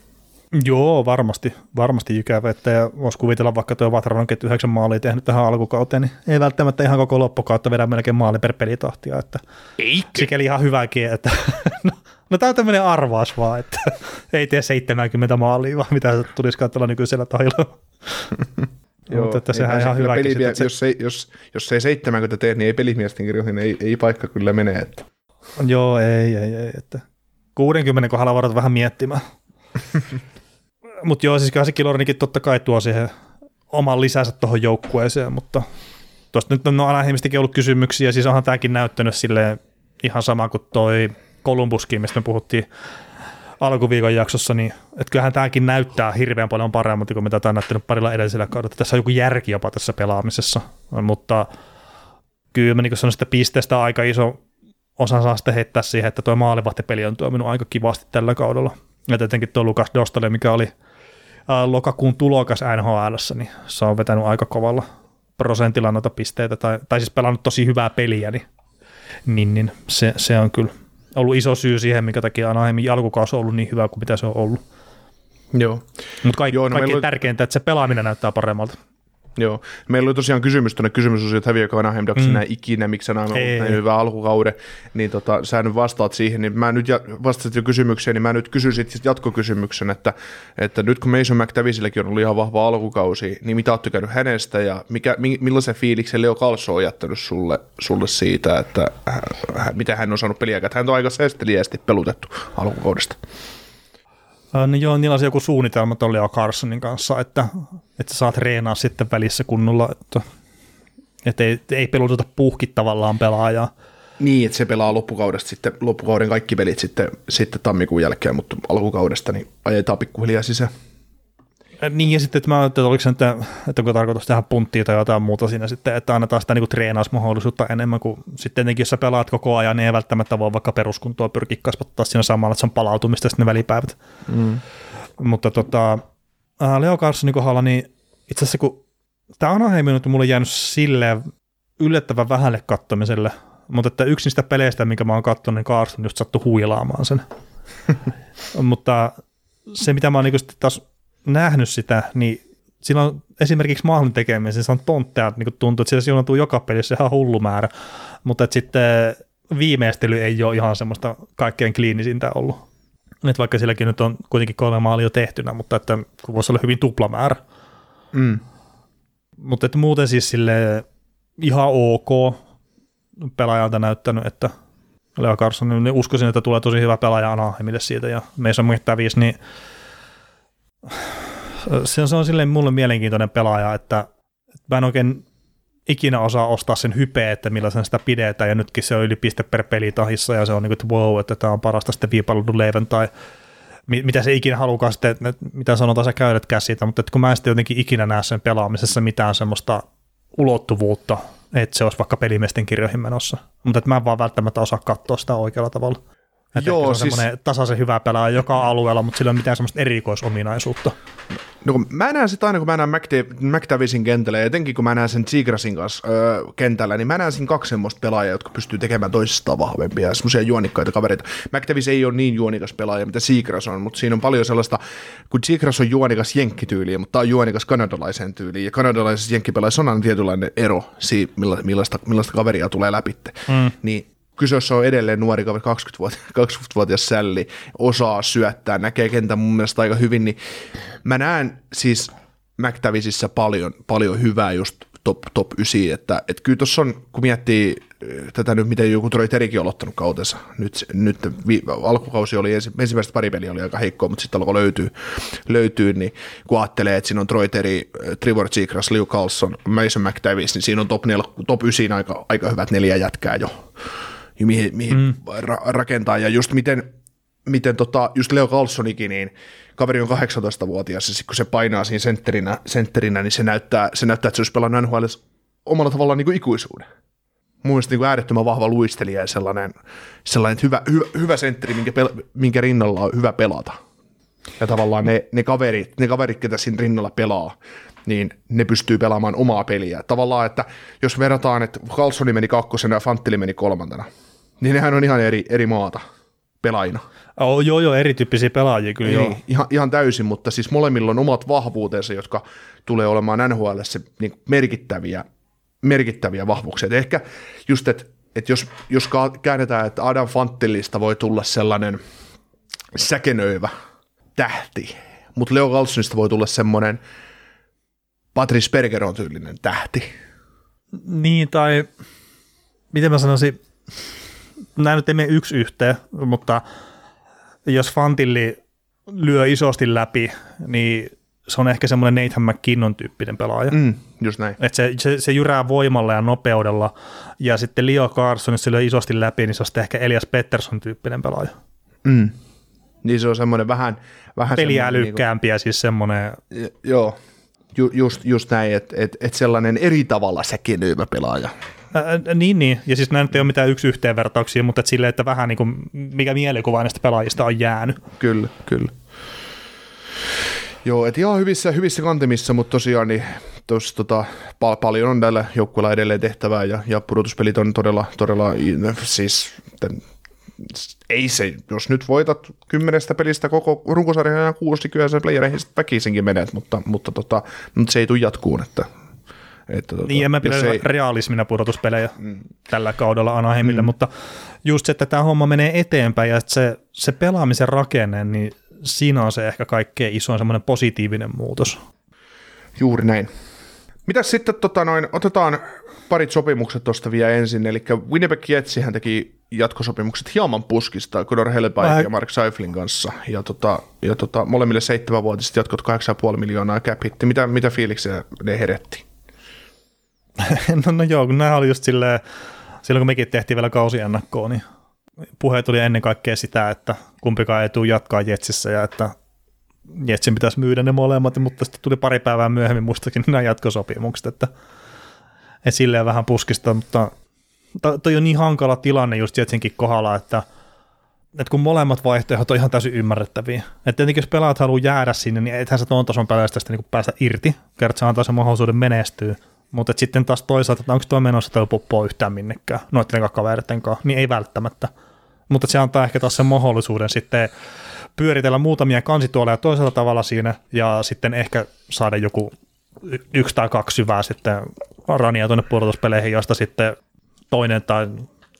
Joo, varmasti, varmasti jykävä, että ja voisi kuvitella vaikka tuo Vatranon, että yhdeksän maalia tehnyt tähän alkukauteen, niin ei välttämättä ihan koko loppukautta vedä melkein maali per pelitahtia, että Eikä. sikäli ihan hyväkin, että no, no tämä on tämmöinen arvaus vaan, että ei tee 70 maalia, vaan mitä se tulisikaan tuolla nykyisellä tahilla. Mutta että sehän ihan sitten, että se- jos, ei, jos, jos ei 70 tee, niin ei pelimiesten kirjoihin, ei, ei paikka kyllä mene. Että. Joo, ei, ei, ei. Että 60 kohdalla varat vähän miettimään. mutta joo, siis kyllä se Kilornikin totta kai tuo siihen oman lisänsä tuohon joukkueeseen, mutta tuosta nyt on aina ihmistäkin ollut kysymyksiä, siis onhan tämäkin näyttänyt silleen ihan sama kuin toi Columbuskin, mistä me puhuttiin alkuviikon jaksossa, niin että kyllähän tämäkin näyttää hirveän paljon paremmalta kuin mitä tämä on näyttänyt parilla edellisellä kaudella. Tässä on joku järki jopa tässä pelaamisessa, mutta kyllä mä niin sanon, että pisteestä aika iso osa saa sitten heittää siihen, että tuo maalivahtipeli on toiminut aika kivasti tällä kaudella. Ja tietenkin tuo Lukas Dostale, mikä oli ää, lokakuun tulokas NHLssä, niin se on vetänyt aika kovalla prosentilla noita pisteitä, tai, tai siis pelannut tosi hyvää peliä, niin, niin, niin se, se, on kyllä ollut iso syy siihen, minkä takia Anaheimin alkukausi on ollut niin hyvä kuin mitä se on ollut. Joo. Mutta kaik, Joo, no kaikkein meillä on- tärkeintä, että se pelaaminen näyttää paremmalta. Joo. Meillä oli tosiaan kysymys tuonne kysymysosioon, että häviääkö Anaheim Ducks mm. näin ikinä, miksi Anaheim on näin hyvä alkukauden, niin tota, sä nyt vastaat siihen, niin mä nyt vastasit jo kysymykseen, niin mä nyt kysyisin sit jatkokysymyksen, että, että nyt kun Mason McTavisilläkin on ollut ihan vahva alkukausi, niin mitä oot tykännyt hänestä ja mikä, mi, millaisen fiiliksen Leo Kalso on jättänyt sulle, sulle siitä, että hän, hän, miten hän on saanut peliä, että hän on aika sesteliästi pelutettu alkukaudesta. Äh, Niin joo, niillä on joku suunnitelma Leo Carsonin kanssa, että, että saat treenaa sitten välissä kunnolla. Että Että ei, ei peluteta puhkit tavallaan pelaajaa. Niin, että se pelaa loppukaudesta sitten, loppukauden kaikki pelit sitten, sitten tammikuun jälkeen, mutta alkukaudesta niin ajetaan pikkuhiljaa sisään. Niin ja sitten, että mä ajattelin, että oliko se, että, että onko tarkoitus tehdä punttia tai jotain muuta siinä sitten, että annetaan sitä niin treenausmahdollisuutta enemmän kuin sitten tietenkin, jos sä pelaat koko ajan, niin ei välttämättä voi vaikka peruskuntoa pyrkiä kasvattaa siinä samalla, että se on palautumista sitten ne välipäivät. Mm. Mutta tota, ää, Leo Carsonin kohdalla, niin itse asiassa kun tämä Anaheim on mulle jäänyt silleen yllättävän vähälle kattomiselle, mutta että yksi niistä peleistä, minkä mä oon katsonut, niin Carson just sattui huilaamaan sen. mutta se, mitä mä oon niin taas nähnyt sitä, niin sillä on esimerkiksi maalin tekemisen, se on tontteja, niin tuntuu, että siellä siunautuu joka pelissä ihan hullu määrä, mutta että sitten viimeistely ei ole ihan semmoista kaikkein kliinisintä ollut. Et vaikka silläkin nyt on kuitenkin kolme maalia jo tehtynä, mutta että voisi olla hyvin tuplamäärä. Mm. Mutta että muuten siis sille ihan ok pelaajalta näyttänyt, että Leo Carson, niin uskoisin, että tulee tosi hyvä pelaaja Anaheimille siitä, ja Mason McTavish, niin se on, se on silleen mulle mielenkiintoinen pelaaja, että mä en oikein ikinä osaa ostaa sen hypeä, että millaisen sitä pidetään, ja nytkin se on yli piste per peli tahissa, ja se on niin kuin, että wow, että tämä on parasta sitten viipaludun leivän, tai mitä se ikinä halukaan sitten, että mitä sanotaan sä käydätkään siitä, mutta että kun mä en sitten jotenkin ikinä näe sen pelaamisessa mitään semmoista ulottuvuutta, että se olisi vaikka pelimiesten kirjoihin menossa. Mutta että mä en vaan välttämättä osaa katsoa sitä oikealla tavalla. Että Joo, Joo, se on siis- semmoinen tasaisen hyvä pelaaja joka alueella, mutta sillä ei ole mitään semmoista erikoisominaisuutta. No kun mä näen sitä aina, kun mä näen McTavishin kentällä, ja etenkin kun mä näen sen Seagrassin kanssa öö, kentällä, niin mä näen siinä kaksi semmoista pelaajaa, jotka pystyy tekemään toisistaan vahvempia semmoisia juonikkaita kavereita. McTavish ei ole niin juonikas pelaaja, mitä Seagrass on, mutta siinä on paljon sellaista, kun Seagrass on juonikas jenkkityyliin, mutta tämä on juonikas kanadalaiseen tyyliin, ja kanadalaisessa jenkkipelaajassa on aina tietynlainen ero siinä, milla- millaista, millaista kaveria tulee läpi. Mm. Niin kyseessä on edelleen nuori kaveri, 20-vuotias, 20-vuotias sälli, osaa syöttää, näkee kentän mun mielestä aika hyvin, niin mä näen siis McTavishissa paljon, paljon hyvää just top, top 9, että, että kyllä tuossa on, kun miettii eh, tätä nyt, miten joku Troy Terikin on aloittanut kautensa, nyt, nyt vi, alkukausi oli, ensi, ensimmäiset pari peliä oli aika heikkoa, mutta sitten alkoi löytyy, löytyy, niin kun ajattelee, että siinä on Troy Terry, eh, Trevor Seagrass, Liu Carlson, Mason McTavish, niin siinä on top, nel, top 9 aika, aika hyvät neljä jätkää jo, ja mihin, mihin mm. ra- rakentaa, ja just miten, miten tota, just Leo Carlsonikin, niin kaveri on 18-vuotias, ja sit kun se painaa siinä sentterinä, sentterinä niin se näyttää, se näyttää, että se olisi pelannut NHL omalla tavallaan niin kuin ikuisuuden. Mun mielestä niin kuin äärettömän vahva luistelija ja sellainen, sellainen hyvä, hyvä, hyvä sentteri, minkä, pel, minkä rinnalla on hyvä pelata. Ja tavallaan ne, ne, kaverit, ne kaverit, ketä siinä rinnalla pelaa, niin ne pystyy pelaamaan omaa peliä. Tavallaan, että jos verrataan, että Carlsoni meni kakkosena ja Fanttili meni kolmantena, niin nehän on ihan eri, eri maata pelaajina. Oh, joo, joo, erityyppisiä pelaajia kyllä joo. Niin, ihan, ihan täysin, mutta siis molemmilla on omat vahvuutensa, jotka tulee olemaan NHL niin merkittäviä, merkittäviä vahvuuksia. Et ehkä just, että et jos, jos käännetään, että Adam Fantilista voi tulla sellainen säkenöivä tähti, mutta Leo Galsonista voi tulla semmoinen Patrice Bergeron tyylinen tähti. Niin, tai miten mä sanoisin, nämä nyt ei mene yksi yhteen, mutta jos Fantilli lyö isosti läpi, niin se on ehkä semmoinen Nathan McKinnon tyyppinen pelaaja. Mm. Just näin. Et se, se, se jyrää voimalla ja nopeudella, ja sitten Leo Carson, jos se lyö isosti läpi, niin se on sitten ehkä Elias Pettersson tyyppinen pelaaja. Mm. Niin se on semmoinen vähän... vähän Peliä semmoinen niinku- älykkäämpiä, siis semmoinen, Joo, Ju, just, just näin, että et, et sellainen eri tavalla säkenöivä pelaaja. Ää, niin, niin, ja siis nyt ei ole mitään yksi yhteenvertauksia, mutta et silleen, että vähän niin kuin, mikä mielikuva näistä pelaajista on jäänyt. Kyllä, kyllä. Joo, et ihan hyvissä, hyvissä kantimissa, mutta tosiaan niin tos, tota, pal- paljon on tällä joukkueella edelleen tehtävää ja, ja pudotuspelit on todella, todella siis tän, ei se, jos nyt voitat kymmenestä pelistä koko runkosarjan ja kuusi, niin kyllä se väkisinkin menet, mutta, mutta, tota, mutta se ei tule jatkuun, että, että tota, Niin, en mä pidä jos ei, realismina pudotuspelejä mm. tällä kaudella Anaheimille, mm. mutta just se, että tämä homma menee eteenpäin ja että se, se pelaamisen rakenne, niin siinä on se ehkä kaikkein isoin semmoinen positiivinen muutos. Juuri näin. Mitäs sitten tota noin, otetaan parit sopimukset tuosta vielä ensin, eli Winnipeg Jetsihän teki jatkosopimukset hieman puskista Conor Helleback Vähän- ja Mark Seiflin kanssa, ja, tota, ja tota, molemmille seitsemänvuotiset jatkot 8,5 miljoonaa cap hitti. Mitä, mitä fiiliksiä ne herätti? no, no joo, kun nämä oli just silleen, silloin kun mekin tehtiin vielä kausiennakkoa, niin puhe tuli ennen kaikkea sitä, että kumpikaan ei tule jatkaa Jetsissä ja että Jetsin pitäisi myydä ne molemmat, mutta sitten tuli pari päivää myöhemmin muistakin nämä jatkosopimukset, että, että silleen vähän puskista, mutta to- toi on niin hankala tilanne just Jetsinkin kohdalla, että, että kun molemmat vaihtoehdot on ihan täysin ymmärrettäviä. Että tietenkin jos pelaat haluaa jäädä sinne, niin ethän sä tuon tason peleistä sitten niin päästä irti, kertaa antaa sen mahdollisuuden menestyä. Mutta sitten taas toisaalta, että onko tuo menossa tällä poppoa yhtään minnekään, noiden kavereiden kanssa, niin ei välttämättä. Mutta se antaa ehkä taas sen mahdollisuuden sitten pyöritellä muutamia kansituoleja toisella tavalla siinä ja sitten ehkä saada joku y- yksi tai kaksi syvää sitten rania tuonne pudotuspeleihin, josta sitten toinen tai,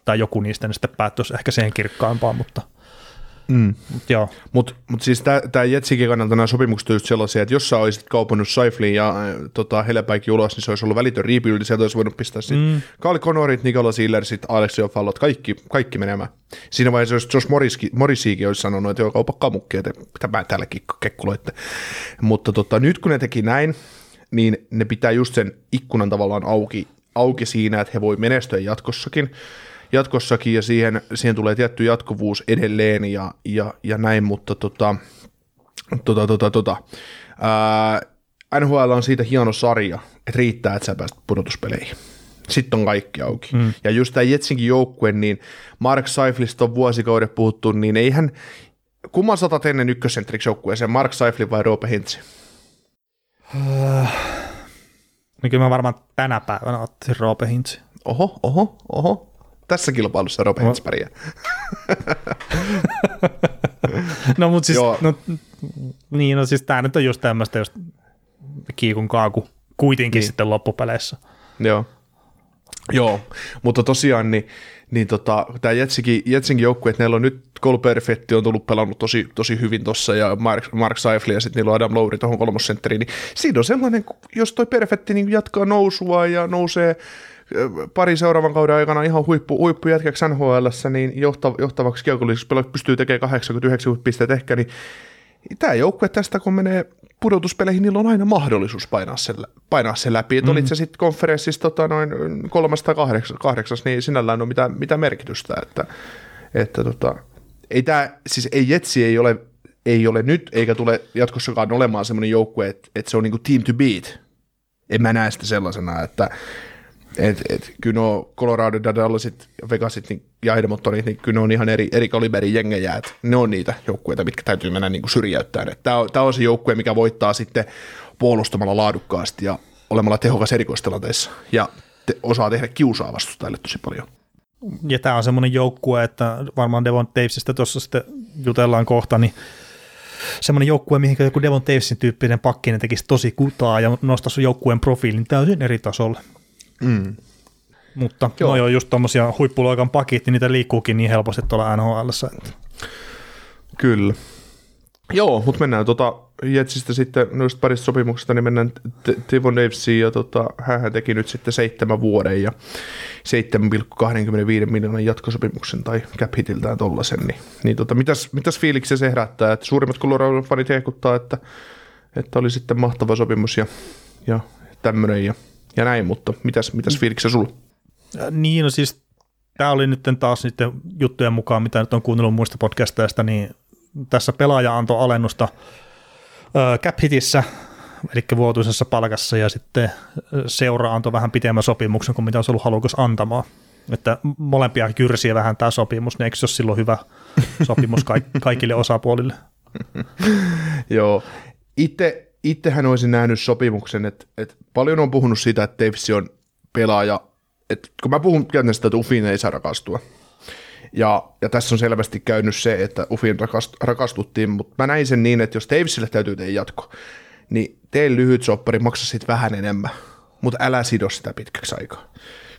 tai joku niistä niin sitten päättyisi ehkä siihen kirkkaimpaan, mutta, Mm. mutta joo. Mutta mut siis tämä Jetsikin kannalta nämä sopimukset on just sellaisia, että jos sä olisit kaupannut Saiflin ja äh, tota, Helepäikin ulos, niin se olisi ollut välitön rebuild, sieltä olisi voinut pistää sitten mm. Carl Connorit, Nikola Sillersit, Alexio Fallot, kaikki, kaikki menemään. Siinä vaiheessa, jos Josh Morriski, Morrisiikin olisi sanonut, että joo, kaupakkaa mukkia, että mitä mä täällä kikko- kekkuloitte. Mutta tota, nyt kun ne teki näin, niin ne pitää just sen ikkunan tavallaan auki, auki siinä, että he voi menestyä jatkossakin jatkossakin ja siihen, siihen tulee tietty jatkuvuus edelleen ja, ja, ja näin, mutta tota, tota, tota, tota. Ää, NHL on siitä hieno sarja, että riittää, että sä pääset pudotuspeleihin. Sitten on kaikki auki. Mm. Ja just tämä Jetsinkin joukkue, niin Mark Seiflista on vuosikaudet puhuttu, niin eihän, kumman satat ennen ykkössentriksi joukkueeseen, Mark Seiflin vai Roope Hintsi? Niin kyllä mä varmaan tänä päivänä ottaisin Roope Hintsi. Oho, oho, oho. Tässä kilpailussa Roope Hintsi pärjää. No mutta siis, Joo. no, niin, no siis tämä nyt on just tämmöistä just kiikun kaaku kuitenkin niin. sitten loppupeleissä. Joo. Joo, mutta tosiaan niin, niin tota, tämä Jetsikin, Jetsinkin joukkue, että neillä on nyt Cole Perfetti on tullut pelannut tosi, tosi hyvin tuossa ja Mark, Mark Seifli ja sitten niillä on Adam Lowry tuohon kolmosentteriin, niin siinä on sellainen, jos toi Perfetti niin jatkaa nousua ja nousee pari seuraavan kauden aikana ihan huippu, huippujätkäksi NHL, niin johtav, johtavaksi kiekolliseksi pelaajaksi pystyy tekemään 80-90 pistettä ehkä, niin tämä joukkue tästä, kun menee pudotuspeleihin, niillä on aina mahdollisuus painaa sen, painaa sen läpi. Että mm. olit se sitten konferenssissa tota, noin kolmesta kahdeksas, kahdeksas, niin sinällään ole mitään, mitään merkitystä. Että, että tota, ei tää, siis ei Jetsi ei ole, ei ole nyt, eikä tule jatkossakaan olemaan semmoinen joukkue, että, että se on niinku team to beat. En mä näe sitä sellaisena, että et, et, kyllä nuo Colorado, Dallasit, Vegasit niin, ja Edmontonit, niin kyllä ne on ihan eri, eri kaliberin jengejä, että ne on niitä joukkueita, mitkä täytyy mennä niin syrjäyttämään. Tämä on, on se joukkue, mikä voittaa sitten puolustamalla laadukkaasti ja olemalla tehokas erikoistilanteissa ja te, osaa tehdä kiusaa vastustajille tosi paljon. Ja tämä on semmoinen joukkue, että varmaan Devon Tavesista tuossa sitten jutellaan kohta, niin semmoinen joukkue, mihin joku Devon Tavesin tyyppinen pakkinen tekisi tosi kutaa ja nostaisi joukkueen profiilin täysin eri tasolle. Mm. Mutta Joo. Joo. no on just tommosia huippuluokan pakit, niin niitä liikkuukin niin helposti tuolla NHL. Että. Kyllä. Joo, mutta mennään tota Jetsistä sitten noista parista sopimuksesta, niin mennään Tivon Davesiin ja tota, hän teki nyt sitten seitsemän vuoden ja 7,25 miljoonan jatkosopimuksen tai cap hitiltään tollasen, niin, niin tota, mitäs, mitäs fiiliksiä se herättää, että suurimmat Colorado fanit hehkuttaa, että, että oli sitten mahtava sopimus ja, ja tämmöinen ja, ja näin, mutta mitäs, mitäs fiiliksiä sulla? Ja Niin, no siis tämä oli nyt taas niiden juttujen mukaan, mitä nyt on kuunnellut muista podcasteista, niin tässä pelaaja antoi alennusta ö, cap hitissä, eli vuotuisessa palkassa, ja sitten seura antoi vähän pitemmän sopimuksen kuin mitä olisi ollut halukas antamaan. Että molempia kyrsiä vähän tämä sopimus, niin eikö se ole silloin hyvä sopimus kaik- kaikille osapuolille? Joo. Itse, itsehän olisin nähnyt sopimuksen, että, että paljon on puhunut siitä, että Tevsi on pelaaja, että kun mä puhun käytännössä, että Ufin ei saa rakastua. Ja, ja tässä on selvästi käynyt se, että Ufin rakast, rakastuttiin, mutta mä näin sen niin, että jos Tavesille täytyy tehdä jatko, niin tee lyhyt soppari, maksa sit vähän enemmän, mutta älä sido sitä pitkäksi aikaa.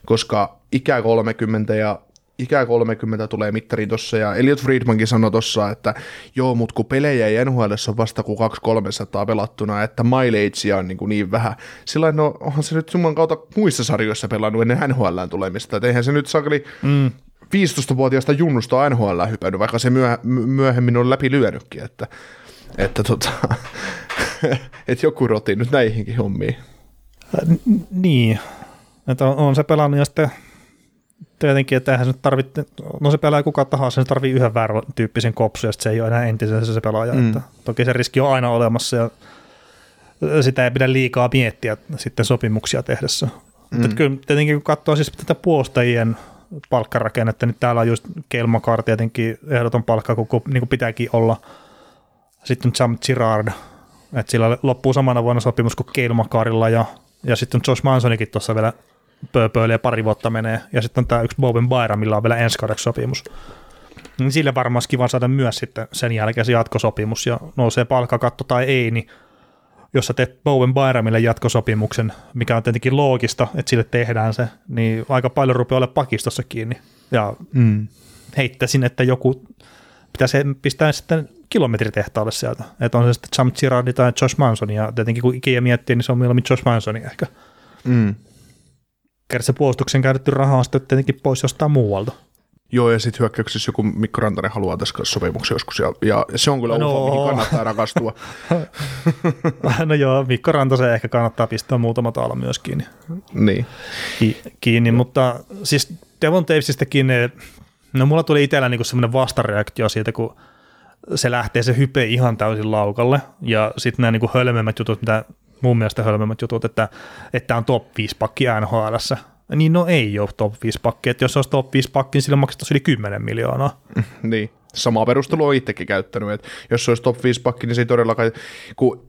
Koska ikä 30 ja ikä 30 tulee mittariin tossa, ja Elliot Friedmankin sanoi tossa, että joo, mutta kun pelejä ei NHL on vasta kuin 200-300 pelattuna, että mileagea on niin, kuin niin vähän. Sillä no onhan se nyt summan kautta muissa sarjoissa pelannut ennen NHLään tulemista, että eihän se nyt sakeli mm. 15-vuotiaasta junnusta on NHL hypännyt, vaikka se myö, my- myöhemmin on läpi lyönytkin, että, että, tota, että joku roti nyt näihinkin hommiin. Ä, n- Niin. Että on, on se pelannut ja sitten tietenkin, että eihän se nyt tarvitse, no se pelaa kuka tahansa, se tarvii yhden väärän tyyppisen kopsun ja se ei ole enää entisensä se pelaaja. Mm. Että toki se riski on aina olemassa ja sitä ei pidä liikaa miettiä sitten sopimuksia tehdessä. Mm. Mutta kyllä tietenkin kun katsoo siis tätä puolustajien palkkarakennetta, niin täällä on just Kelmakar tietenkin ehdoton palkka, koko niin kuin pitääkin olla. Sitten Jam Girard, että sillä loppuu samana vuonna sopimus kuin Kelmakarilla ja, ja sitten Josh Mansonikin tuossa vielä pööpöilee pari vuotta menee. Ja sitten on tämä yksi Boben Baira, millä on vielä ensi kaudeksi sopimus. Niin sille varmaan kiva saada myös sitten sen jälkeen se jatkosopimus ja nousee palkkakatto tai ei, niin jos sä teet Bowen Byramille jatkosopimuksen, mikä on tietenkin loogista, että sille tehdään se, niin aika paljon rupeaa olemaan pakistossa kiinni. Ja Mm. heittäisin, että joku pitäisi pistää sitten kilometritehtaalle sieltä. Että on se sitten Jam Girardi tai Josh Manson, ja tietenkin kun ikiä miettii, niin se on mieluummin Josh Mansoni ehkä. Mm. Kerran se puolustuksen käytetty raha on sitten tietenkin pois jostain muualta. Joo, ja sitten hyökkäyksessä joku Mikko Rantanen haluaa tässä sopimuksen joskus, ja, ja se on kyllä No. no. mihin kannattaa rakastua. no joo, Mikko Rantasen ehkä kannattaa pistää muutama taala myös kiinni. niin. ki- kiinni, mutta siis Devon Tavesistäkin, no mulla tuli itsellä niinku semmoinen vastareaktio siitä, kun se lähtee se hype ihan täysin laukalle, ja sitten nämä niinku hölmemmät jutut, mitä mun mielestä hölmemmät jutut, että että on top 5 pakki NHLssä, niin no ei ole top 5 pakki, että jos se olisi top 5 pakki, niin sillä maksettaisiin yli 10 miljoonaa. Niin. Samaa perustelua on itsekin käyttänyt, että jos se olisi top 5 pakki, niin se ei todellakaan, kun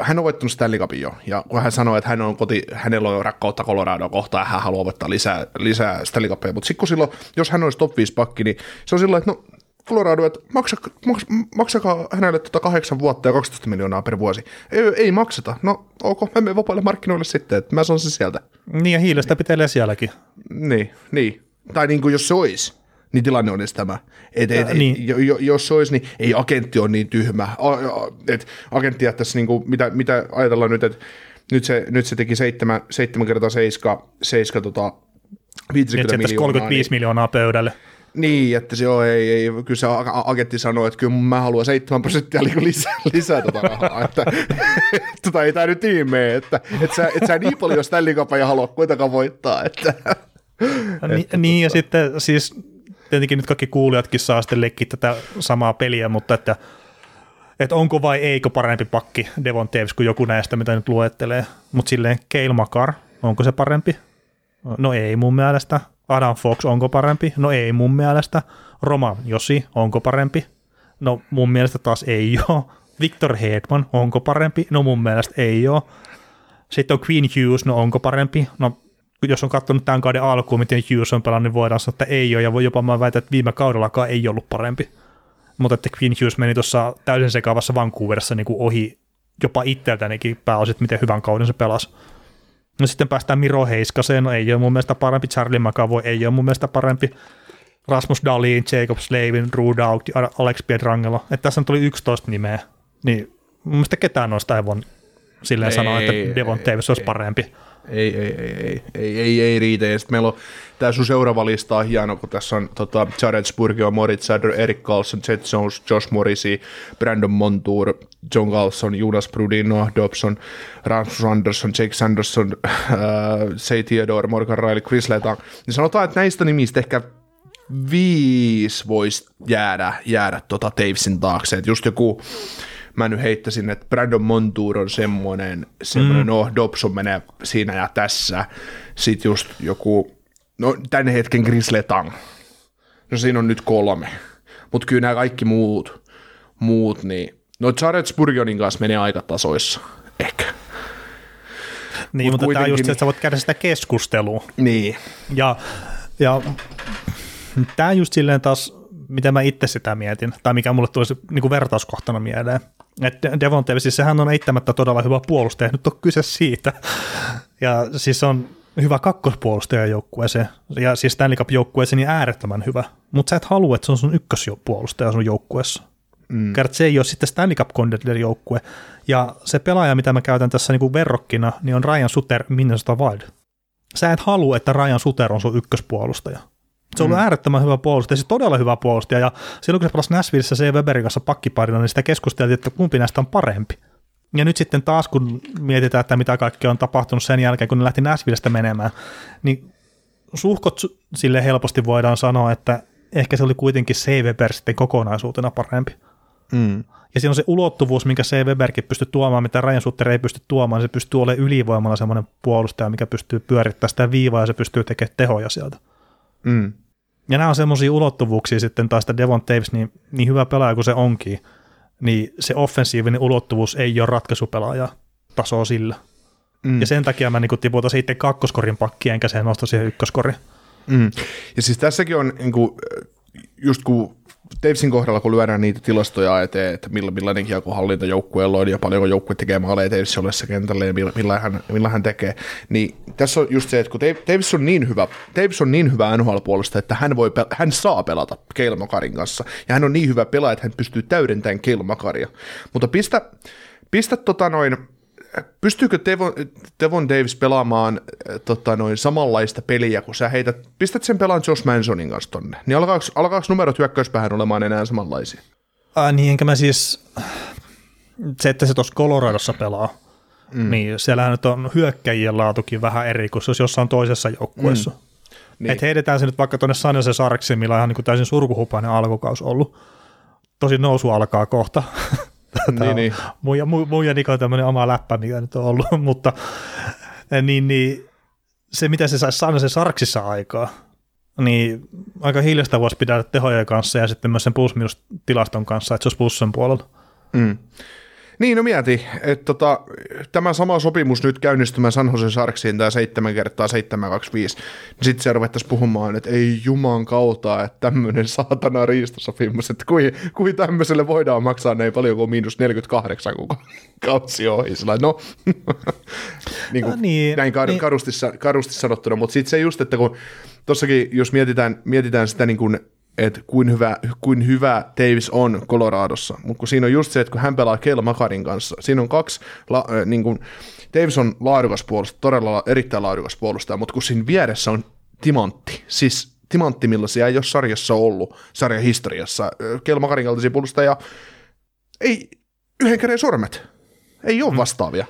hän on voittanut Stanley Cupin jo, ja kun hän sanoi, että hän on koti, hänellä on rakkautta Coloradoa kohtaan, ja hän haluaa voittaa lisää, lisää Stanley Cupia, mutta sitten kun silloin, jos hän olisi top 5 pakki, niin se on sillä että no Colorado, että maksa, maks, maksakaa hänelle tota kahdeksan vuotta ja 12 miljoonaa per vuosi. Ei, ei makseta. No ok, mä menen vapaille markkinoille sitten, että mä saan se sieltä. Niin ja hiilestä pitelee sielläkin. Niin, niin. Tai niin kuin jos se olisi, niin tilanne on edes tämä. Et, et, et, niin. jo, jo, jos se olisi, niin ei agentti ole niin tyhmä. A, a, et agentti jättäisi, niin kuin, mitä, mitä ajatellaan nyt, että nyt se, nyt se teki 7, 7 kertaa 7, 7 tota, 50 Nyt miljoonaa. 35 miljoonaa pöydälle. Niin, että se on, ei, ei, kyllä se agentti sanoi, että kyllä mä haluan 7 prosenttia niinku lisää, lisää tota rahaa, että tota ei tää nyt niin mene, että et sä, et sä niin paljon Stanley Cupia halua kuitenkaan voittaa, että Ni, niin ja sitten siis tietenkin nyt kaikki kuulijatkin saa sitten leikkiä tätä samaa peliä, mutta että, että onko vai eikö parempi pakki Devon Taves kuin joku näistä, mitä nyt luettelee. Mutta silleen Keil Makar, onko se parempi? No ei mun mielestä. Adam Fox, onko parempi? No ei mun mielestä. Roman Josi, onko parempi? No mun mielestä taas ei ole. Victor Hedman, onko parempi? No mun mielestä ei ole. Sitten on Queen Hughes, no onko parempi? No jos on katsonut tämän kauden alkuun, miten Hughes on pelannut, niin voidaan sanoa, että ei ole, ja voi jopa mä väitän, että viime kaudellakaan ei ollut parempi. Mutta että Queen Hughes meni tuossa täysin sekaavassa Vancouverissa niin kuin ohi jopa itseltänikin pääosin, miten hyvän kauden se pelasi. No sitten päästään Miro Heiskaseen, no ei ole mun mielestä parempi, Charlie McAvoy ei ole mun mielestä parempi, Rasmus Dahlin, Jacob Slavin, Drew Dowd, Alex Piedrangelo, että tässä tuli 11 nimeä, niin mun mielestä ketään noista ei voi silleen Ei, sanoa, että Devon ei, Davis olisi ei. parempi. Ei, ei, ei, ei, ei, ei, ei riitä. Ja sitten meillä on tämä sun seuraava lista on hieno, kun tässä on tota, Jared Spurgio, Moritz Sadler, Eric Carlson, Jet Jones, Josh Morrissey, Brandon Montour, John Carlson, Jonas Brudin, Noah Dobson, Rasmus Anderson, Jake Sanderson, äh, Say Theodore, Morgan Riley, Chris Letang. Niin sanotaan, että näistä nimistä ehkä viisi voisi jäädä, jäädä tota Tavesin taakse. Et just joku, mä nyt heittäisin, että Brandon Montour on semmoinen, semmoinen mm. no Dobson menee siinä ja tässä. Sitten just joku, no tämän hetken Chris Letang. No siinä on nyt kolme. Mutta kyllä nämä kaikki muut, muut niin, no Jared Spurgeonin kanssa menee aika tasoissa, ehkä. Niin, Mut mutta tämä on just se, että sä voit käydä sitä keskustelua. Niin, Ja, ja tämä just silleen taas, mitä mä itse sitä mietin, tai mikä mulle tulisi niin kuin vertauskohtana mieleen. Että Devon Tavis, siis sehän on eittämättä todella hyvä puolustaja, nyt on kyse siitä. Ja siis on hyvä kakkospuolustaja joukkueeseen, ja siis Stanley Cup joukkueeseen niin äärettömän hyvä. Mutta sä et halua, että se on sun ykköspuolustaja sun joukkueessa. Mm. Kert se ei ole sitten Stanley Cup contender joukkue. Ja se pelaaja, mitä mä käytän tässä niin kuin verrokkina, niin on Ryan Suter Minnesota Wild. Sä et halua, että Ryan Suter on sun ykköspuolustaja. Se on ollut mm. äärettömän hyvä puolustaja, siis todella hyvä puolustaja, ja silloin kun se pelasi Nashvillessä se Weberin kanssa pakkiparina, niin sitä keskusteltiin, että kumpi näistä on parempi. Ja nyt sitten taas, kun mietitään, että mitä kaikkea on tapahtunut sen jälkeen, kun ne lähti Nashvillestä menemään, niin suhkot su- sille helposti voidaan sanoa, että ehkä se oli kuitenkin C. Weber sitten kokonaisuutena parempi. Mm. Ja siinä on se ulottuvuus, minkä C. Weberkin pystyy tuomaan, mitä Ryan Sutter ei pysty tuomaan. Se pystyy olemaan ylivoimalla semmoinen puolustaja, mikä pystyy pyörittämään sitä viivaa ja se pystyy tekemään tehoja sieltä. Mm. Ja nämä on semmoisia ulottuvuuksia sitten taas, että Devon Davis, niin, niin hyvä pelaaja kuin se onkin, niin se offensiivinen ulottuvuus ei ole ratkaisupelaaja tasoa sillä. Mm. Ja sen takia mä niin tiputan siitä kakkoskorin pakkia, enkä sen nosta siihen ykköskorin. Mm. Ja siis tässäkin on, niin kuin, just kun Davesin kohdalla, kun lyödään niitä tilastoja eteen, että millä, millainen kiekohallinta joukkueella on ja paljonko joukkue tekee maaleja Davis ollessa kentällä ja millä, millä, hän, millä hän tekee, niin tässä on just se, että kun Davis on niin hyvä, Davis on niin hyvä NHL-puolesta, että hän, voi, hän saa pelata Keilmakarin kanssa ja hän on niin hyvä pelaaja, että hän pystyy täydentämään Keilmakaria. Mutta pistä, pistä tota noin, pystyykö Devon, Devon Davis pelaamaan äh, tota, noin samanlaista peliä, kun sä heität, pistät sen pelaan Josh Mansonin kanssa tonne, niin alkaako, alkaako numerot hyökkäyspäähän olemaan enää samanlaisia? Äh, niin enkä mä siis, se että se tuossa Coloradossa pelaa, mm. niin siellähän nyt on hyökkäjien laatukin vähän eri kuin se olisi jossain toisessa joukkueessa. Mm. Niin. Että heitetään se nyt vaikka tuonne San Jose Sarksiin, millä on ihan niin täysin surkuhupainen alkukaus ollut. Tosi nousu alkaa kohta. Niin, on niin. Mun ja, mun, mun ja Nikon tämmöinen oma läppä, mikä nyt on ollut, mutta eh, niin, niin, se mitä se saisi San Jose Sarksissa aikaa, niin aika hiljasta voisi pitää tehojen kanssa ja sitten myös sen plus tilaston kanssa, että se olisi plussen puolella. Mm. Niin, no mieti, että tota, tämä sama sopimus nyt käynnistymään San Jose Sarksiin, tämä 7 kertaa 725, niin sitten se ruvettaisiin puhumaan, että ei juman kautta, että tämmöinen saatana riistosopimus, että kuin, kuin tämmöiselle voidaan maksaa näin paljon kuin miinus 48, kun kausi on ohi. Sillä, no, niin kuin, No niin, näin kar- niin. karusti, karusti sanottuna, mutta sitten se just, että kun tossakin, jos mietitään, mietitään sitä niin kuin, että kuin hyvä, kuin hyvä Davis on Coloradossa, mutta kun siinä on just se, että kun hän pelaa Keila Makarin kanssa, siinä on kaksi, la, äh, niin kuin, Davis on laadukas puolustaja, todella la- erittäin laadukas puolustaja, mutta kun siinä vieressä on Timantti, siis Timantti, millaisia ei ole sarjassa ollut, sarjan historiassa, Keila Makarin kaltaisia puolustajia, ei yhden käden sormet, ei ole vastaavia.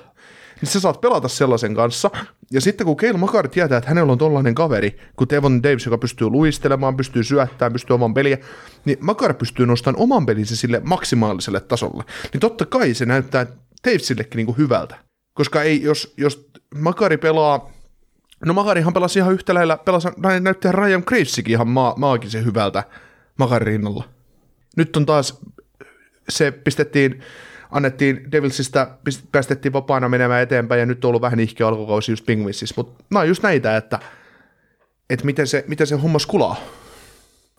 Niin sä saat pelata sellaisen kanssa, ja sitten kun Keil Makar tietää, että hänellä on tollainen kaveri, kun Devon Davis, joka pystyy luistelemaan, pystyy syöttämään, pystyy oman peliä, niin Makar pystyy nostamaan oman pelinsä sille maksimaaliselle tasolle. Niin totta kai se näyttää Davisillekin niinku hyvältä. Koska ei, jos, jos Makari pelaa, no Makarihan pelasi ihan yhtä lailla, pelasi, näyttää Ryan Gravesikin ihan maa, maagisen hyvältä Makarin rinnalla. Nyt on taas se pistettiin, annettiin Devilsistä, päästettiin vapaana menemään eteenpäin ja nyt on ollut vähän ihkeä alkukausi just Penguinsissa, mutta nämä on just näitä, että, että miten, se, miten se homma skulaa.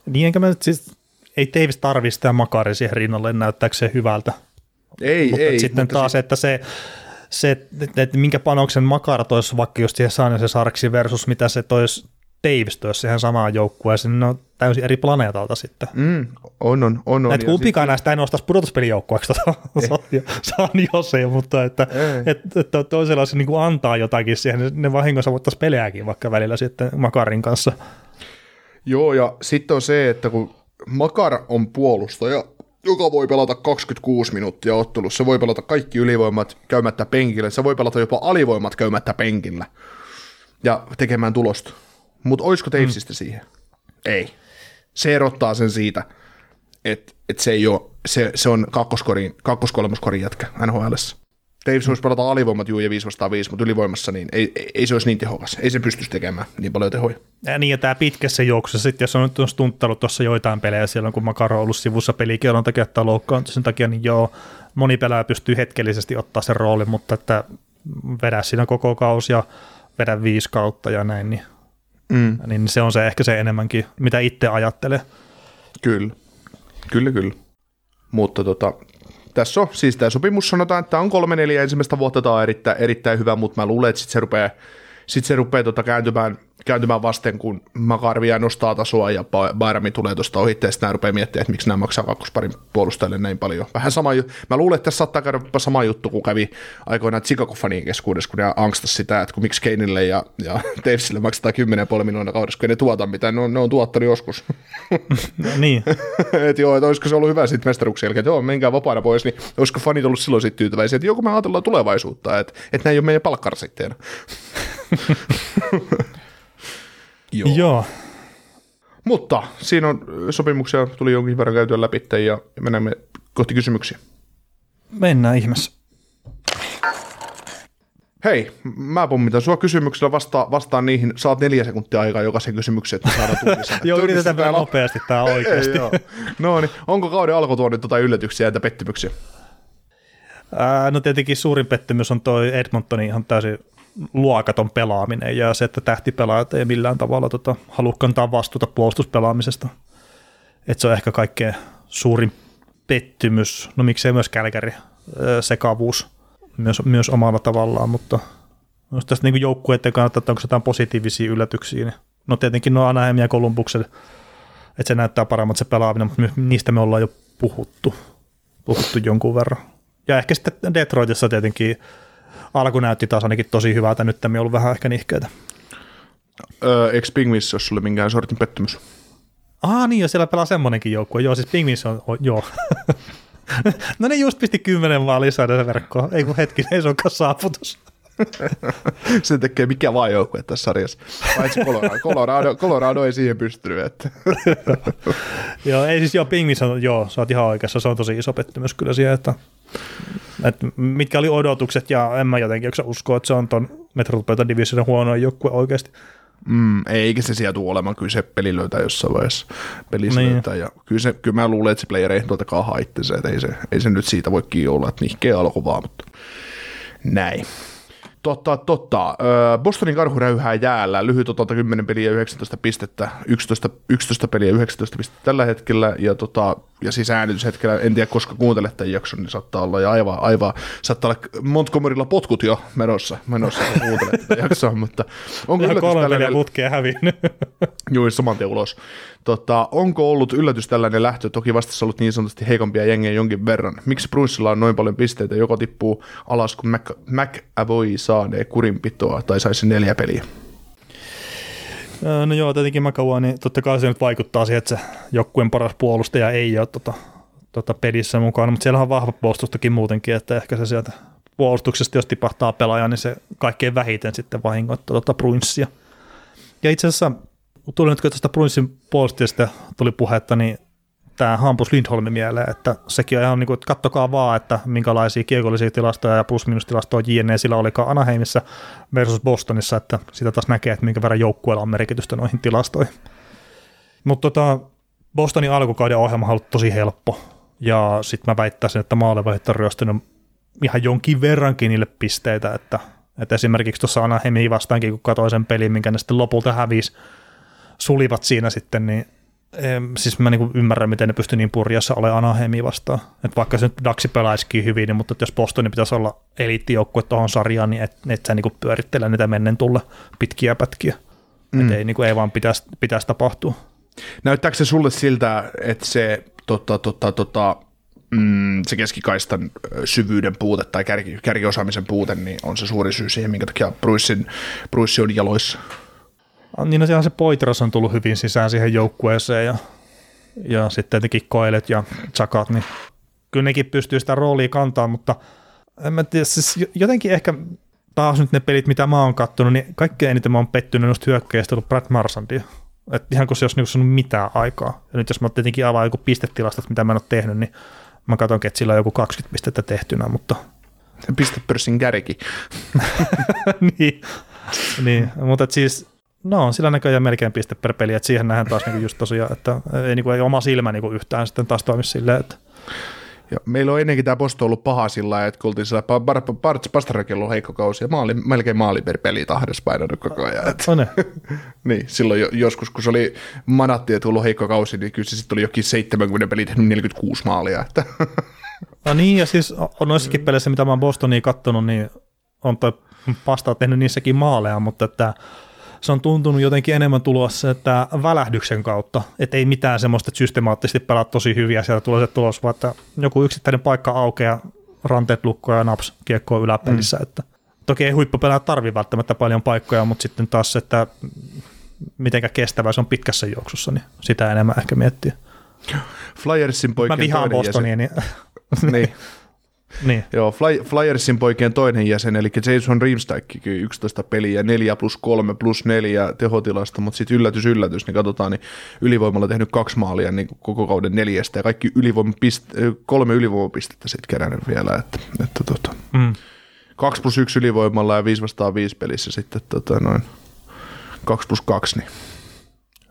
Niin enkä mä nyt siis, ei Davis tarvi sitä makari siihen rinnalle, näyttääkö se hyvältä. Ei, Mutta ei. sitten mutta taas, si- että se, se että, että minkä panoksen makara toisi vaikka just siihen se Sarksi versus mitä se toisi Davis siihen samaan joukkueeseen, on täysin eri planeetalta sitten. mm, on, on, on. on. Että kumpikaan näistä ei nostaisi pudotuspelijoukkueeksi San Jose, mutta että, Ei. että, että toisella se niin kuin antaa jotakin siihen, ne, ne vahingossa voittaisi pelejäkin vaikka välillä sitten Makarin kanssa. Joo, ja sitten on se, että kun Makar on puolustaja, joka voi pelata 26 minuuttia ottelussa, se voi pelata kaikki ylivoimat käymättä penkillä, se voi pelata jopa alivoimat käymättä penkillä ja tekemään tulosta. Mutta olisiko Davesista mm. siihen? Ei. Se erottaa sen siitä, että et se, ei ole, se, se on kakkoskorin, kakkoskolmoskorin jätkä NHLssä. Davis voisi pelata alivoimat juu ja 5 vastaan 5, mutta ylivoimassa niin ei, ei, ei se olisi niin tehokas. Ei se pystyisi tekemään niin paljon tehoja. Ja niin, ja tämä pitkässä juoksussa, sitten jos on nyt stunttanut tuossa joitain pelejä siellä, kun Makaro on ollut sivussa pelikielon takia tai loukkaantunut sen takia, niin joo, moni pelaaja pystyy hetkellisesti ottaa sen roolin, mutta että vedä siinä koko kausi ja vedä viisi kautta ja näin, niin, Mm. niin se on se ehkä se enemmänkin, mitä itse ajattelee. Kyllä, kyllä, kyllä. Mutta tota, tässä on, siis tämä sopimus sanotaan, että on kolme neljä ensimmäistä vuotta, tämä on erittäin, erittäin hyvä, mutta mä luulen, että sitten se rupeaa, sit se rupeaa tota kääntymään, kääntymään vasten, kun Makarvi jää nostaa tasoa ja Ba- Bairami tulee tuosta ohi, ja sitten nämä rupeaa miettimään, että miksi nämä maksaa kakkosparin puolustajille näin paljon. Vähän sama ju- Mä luulen, että tässä saattaa käydä sama juttu, kun kävi aikoinaan Chicago-fanien keskuudessa, kun ne angstas sitä, että kun miksi Keinille ja, ja Davesille maksetaan 10,5 miljoonaa kaudessa, kun ei ne tuota mitään, ne on, ne on tuottanut joskus. No, niin, että joo, että olisiko se ollut hyvä sitten mestaruksen jälkeen, että joo, menkää vapaana pois, niin olisiko fanit ollut silloin sitten tyytyväisiä, että joku me ajatellaan tulevaisuutta, että, että nämä ei ole meidän palkkarasitteena. Joo. joo. Mutta siinä on sopimuksia, tuli jonkin verran käytyä läpi ja mennään kohti kysymyksiä. Mennään ihmeessä. Hei, mä pommitan sua kysymyksellä, vasta, vastaan niihin, saat neljä sekuntia aikaa jokaisen kysymykseen, että saadaan tunnistaa. Joo, yritetään vielä nopeasti tää oikeasti. No niin, onko kauden alku tuonut jotain yllätyksiä ja pettymyksiä? Ää, no tietenkin suurin pettymys on toi Edmontonin ihan täysin luokaton pelaaminen ja se, että tähtipelaajat ei millään tavalla tota, halua kantaa vastuuta puolustuspelaamisesta. Et se on ehkä kaikkein suurin pettymys, no miksei myös Kälkäri, sekavuus myös, myös omalla tavallaan, mutta jos tästä niin joukkueiden kannalta, että onko jotain positiivisia yllätyksiä, niin no tietenkin no Anaheim ja Columbuksen, että se näyttää paremmat se pelaaminen, mutta niistä me ollaan jo puhuttu, puhuttu jonkun verran. Ja ehkä sitten Detroitissa tietenkin alku näytti taas ainakin tosi hyvältä, nyt me on ollut vähän ehkä nihkeitä. Öö, eikö Pingvissä jos sulle minkään sortin pettymys? Ah niin, jo siellä pelaa semmoinenkin joukkue. Joo, siis Pingvissä on, on joo. no ne just pisti kymmenen vaan lisää verkkoa. Ei kun hetki, ei se olekaan saavutus. se tekee mikä vaan joukkue tässä sarjassa. Paitsi Colorado. Colorado, Colorado ei siihen pystynyt. Että. joo, ei siis joo, Pingvissä joo, sä oot ihan oikeassa. Se on tosi iso pettymys kyllä siihen, että että mitkä oli odotukset, ja en mä jotenkin jaksa uskoa, että se on ton Metropolitan Divisionin huono joukkue oikeasti. Mm, eikä se sieltä tule olemaan, kyllä se peli löytää jossain vaiheessa pelissä niin. löytää, ja kyllä, se, kyllä mä luulen, että se player ei totakaan haitte se, että ei se, ei se nyt siitä voi kiinni olla, että nihkeä alku vaan, mutta näin. Totta, totta. Bostonin karhu räyhää jäällä. Lyhyt otalta 10 peliä 19 pistettä, 11, 11 peliä 19 pistettä tällä hetkellä. Ja, tota, ja siis äänityshetkellä, en tiedä koska kuuntelet tämän jakson, niin saattaa olla ja aivan, aivan saattaa olla Montgomerylla potkut jo menossa, menossa kun kuuntelet tätä jaksoa, mutta onko yllätys kolme peliä putkea hävinnyt. Joo, saman tien ulos. Tota, onko ollut yllätys tällainen lähtö? Toki vastassa ollut niin sanotusti heikompia jengejä jonkin verran. Miksi Brunsilla on noin paljon pisteitä? Joko tippuu alas, kun Mac, McAvoy saanee kurinpitoa tai saisi neljä peliä? No joo, tietenkin McAvoy, niin totta kai se nyt vaikuttaa siihen, että se joukkueen paras puolustaja ei ole tota, tota pelissä mukana, mutta siellä on vahva puolustustakin muutenkin, että ehkä se sieltä puolustuksesta, jos tipahtaa pelaaja, niin se kaikkein vähiten sitten vahingoittaa tota Brunssia. Ja itse asiassa tuli nyt tästä Bruinsin puolustajasta tuli puhetta, niin tämä Hampus Lindholm mieleen, että sekin on ihan niin kuin, että kattokaa vaan, että minkälaisia kiekollisia tilastoja ja plus-minus-tilastoja JNE sillä olikaan Anaheimissa versus Bostonissa, että sitä taas näkee, että minkä verran joukkueella on merkitystä noihin tilastoihin. Mutta tota, Bostonin alkukauden ohjelma on ollut tosi helppo, ja sitten mä väittäisin, että maalevahit on ryöstänyt ihan jonkin verrankin niille pisteitä, että, että esimerkiksi tuossa Anaheimiin vastaankin, kun katsoin sen pelin, minkä ne sitten lopulta hävisi, sulivat siinä sitten, niin siis mä niin ymmärrän, miten ne pystyy niin purjassa olemaan Anaheimia vastaan. Että vaikka se nyt Daxi pelaisikin hyvin, niin, mutta jos Bostonin pitäisi olla eliittijoukkue tuohon sarjaan, niin et, et sä niin pyörittele niitä mennen tulla pitkiä pätkiä. Mm. Että ei, niin kuin, ei vaan pitäisi, pitäisi tapahtua. Näyttääkö se sulle siltä, että se, tota, tota, tota, mm, se keskikaistan syvyyden puute tai kärki, kärkiosaamisen puute niin on se suuri syy siihen, minkä takia Bruissin, Bruissi on jaloissa? Niin no siellä se Poitras on tullut hyvin sisään siihen joukkueeseen ja, ja sitten tietenkin Koelet ja Chakat, niin kyllä nekin pystyy sitä roolia kantaa, mutta en mä tiedä, siis jotenkin ehkä taas nyt ne pelit, mitä mä oon kattonut, niin kaikkein eniten mä oon pettynyt just hyökkäjistä ollut Brad Marsandia. Et ihan kun se olisi niinku mitään aikaa. Ja nyt jos mä tietenkin avaan joku pistetilastot, mitä mä en ole tehnyt, niin mä katson, että sillä on joku 20 pistettä tehtynä, mutta... Pistepörssin kärki. niin, niin, mutta siis No on sillä näköjään melkein piste per peli, että siihen nähdään taas niinku just tosiaan, että ei, niinku, ei oma silmä niinku yhtään sitten taas toimi silleen, että ja meillä on ennenkin tämä posto ollut paha sillä että kun oltiin sillä Pastarakilla on heikko kausi, ja maali, melkein maali per peli tahdessa painanut koko ajan. Että. On niin, silloin jo, joskus, kun se oli manatti ja tullut heikko kausi, niin kyllä se sitten oli jokin 70 peli tehnyt 46 maalia. Että. No niin, ja siis on noissakin peleissä, mitä mä oon Bostonia kattonut, niin on toi Pasta tehnyt niissäkin maaleja, mutta että se on tuntunut jotenkin enemmän tulossa että välähdyksen kautta, että ei mitään semmoista, että systemaattisesti pelaa tosi hyviä, sieltä tulee se tulos, vaan että joku yksittäinen paikka aukeaa, ranteet lukkoa ja naps kiekkoa yläpelissä, mm. että toki ei huippupelaa tarvi välttämättä paljon paikkoja, mutta sitten taas, että mitenkä kestävä se on pitkässä juoksussa, niin sitä enemmän ehkä miettiä. Flyersin poikien Mä vihaan Bostonia, niin, niin. niin. Joo, Fly, Flyersin poikien toinen jäsen, eli Jason Riemsdijk, 11 peliä, 4 plus 3 plus 4 tehotilasta, mutta sitten yllätys, yllätys, niin katsotaan, niin ylivoimalla tehnyt kaksi maalia niin koko kauden neljästä, ja kaikki ylivoimapist, kolme ylivoimapistettä sitten kerännyt vielä, että, että tota, Mm. 2 plus 1 ylivoimalla ja 5 vastaan 5 pelissä sitten tota, noin 2 plus 2, niin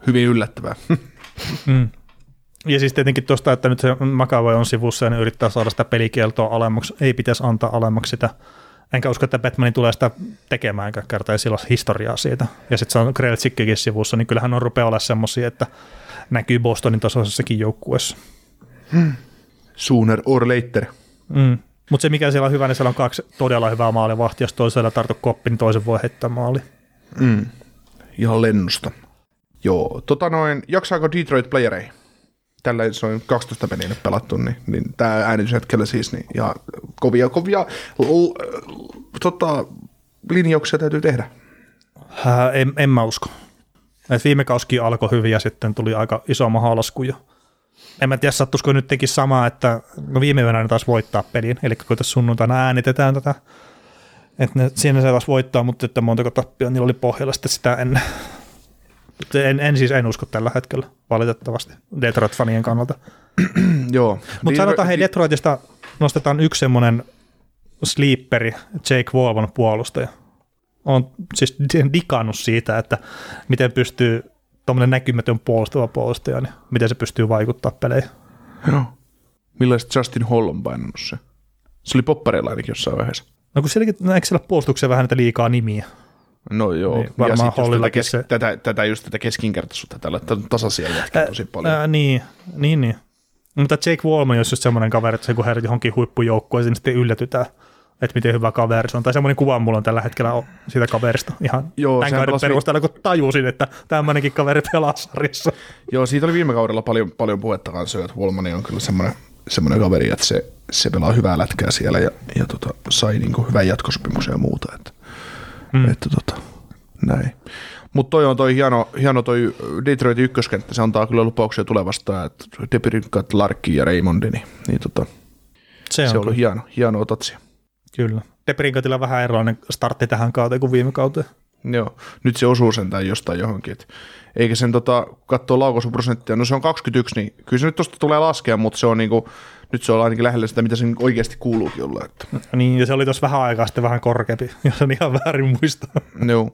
hyvin yllättävää. Mm. Ja siis tietenkin tuosta, että nyt se Makavoi on sivussa ja ne yrittää saada sitä pelikieltoa alemmaksi, ei pitäisi antaa alemmaksi sitä. Enkä usko, että Batmanin tulee sitä tekemään, enkä kertaa sillä ole historiaa siitä. Ja sitten se on Kreltsikkikin sivussa, niin kyllähän on rupeaa olla semmoisia, että näkyy Bostonin tasoisessakin joukkueessa. Sooner or later. Mm. Mutta se mikä siellä on hyvä, niin siellä on kaksi todella hyvää maalivahtia, jos toisella tarttu koppi, niin toisen voi heittää maali. Mm. Ihan lennosta. Joo, tota noin, jaksaako Detroit playereihin? Tällä se on 12 peliä nyt pelattu, niin, niin tämä äänityshetkellä siis, niin, ja kovia, kovia l- tota, linjauksia täytyy tehdä. Äh, en, en mä usko. Et viime kausikin alkoi hyvin ja sitten tuli aika iso mahalasku jo. En mä tiedä, sattuisiko nyt teki samaa, että no viime yönä ne taas voittaa pelin, eli kun tässä sunnuntaina äänitetään tätä, että ne, siinä se taas voittaa, mutta että montako tappia niillä oli pohjalla sitten sitä ennen. Mutta En, en siis en usko tällä hetkellä, valitettavasti, Detroit-fanien kannalta. Joo. Mutta sanotaan, hei Detroitista nostetaan yksi semmoinen sleeperi, Jake Volvon puolustaja. On siis dikannut siitä, että miten pystyy tuommoinen näkymätön puolustava puolustaja, niin miten se pystyy vaikuttaa peleihin. Joo. Millaiset Justin Hall on painanut se? Se oli poppareilla ainakin jossain vaiheessa. No kun sielläkin, no eikö siellä puolustuksessa vähän näitä liikaa nimiä? No joo, Niin, ja varmaan just tätä, kes- se- tätä, tätä, just tätä keskinkertaisuutta tällä, että on tasaisia jätkiä tosi paljon. Ää, niin, niin, niin. Mutta Jake Wallman olisi just semmoinen kaveri, että se kun herra johonkin huippujoukkueeseen, niin sitten yllätytään, että miten hyvä kaveri se on. Tai semmoinen kuva mulla on tällä hetkellä siitä kaverista ihan Joo, tämän kauden pelasi- perusteella, kun tajusin, että tämmöinenkin kaveri pelaa sarjassa. Joo, siitä oli viime kaudella paljon, paljon puhetta kanssa, että Wolmani on kyllä semmoinen, semmoinen kaveri, että se, se pelaa hyvää lätkää siellä ja, ja tota, sai niin kuin hyvän jatkosopimuksen ja muuta. Että, mm. että tota, näin. Mutta toi on toi hieno, hieno toi Detroitin ykköskenttä, se antaa kyllä lupauksia tulevasta, että Depirinkat, Larkki ja Raymondi, niin, niin tota, Se on, se on ollut kyllä. hieno, hieno tatsia. kyllä. Deberinkatilla vähän erilainen startti tähän kauteen kuin viime kauteen. Joo, nyt se osuu sentään jostain johonkin. Et eikä sen tota, kun katsoo laukaisuprosenttia, no se on 21, niin kyllä se nyt tosta tulee laskea, mutta se on niinku, nyt se on ainakin lähellä sitä, mitä sen oikeasti kuuluukin olla. Että. Niin, ja se oli tuossa vähän aikaa sitten vähän korkeampi, jos on ihan väärin muista. Joo,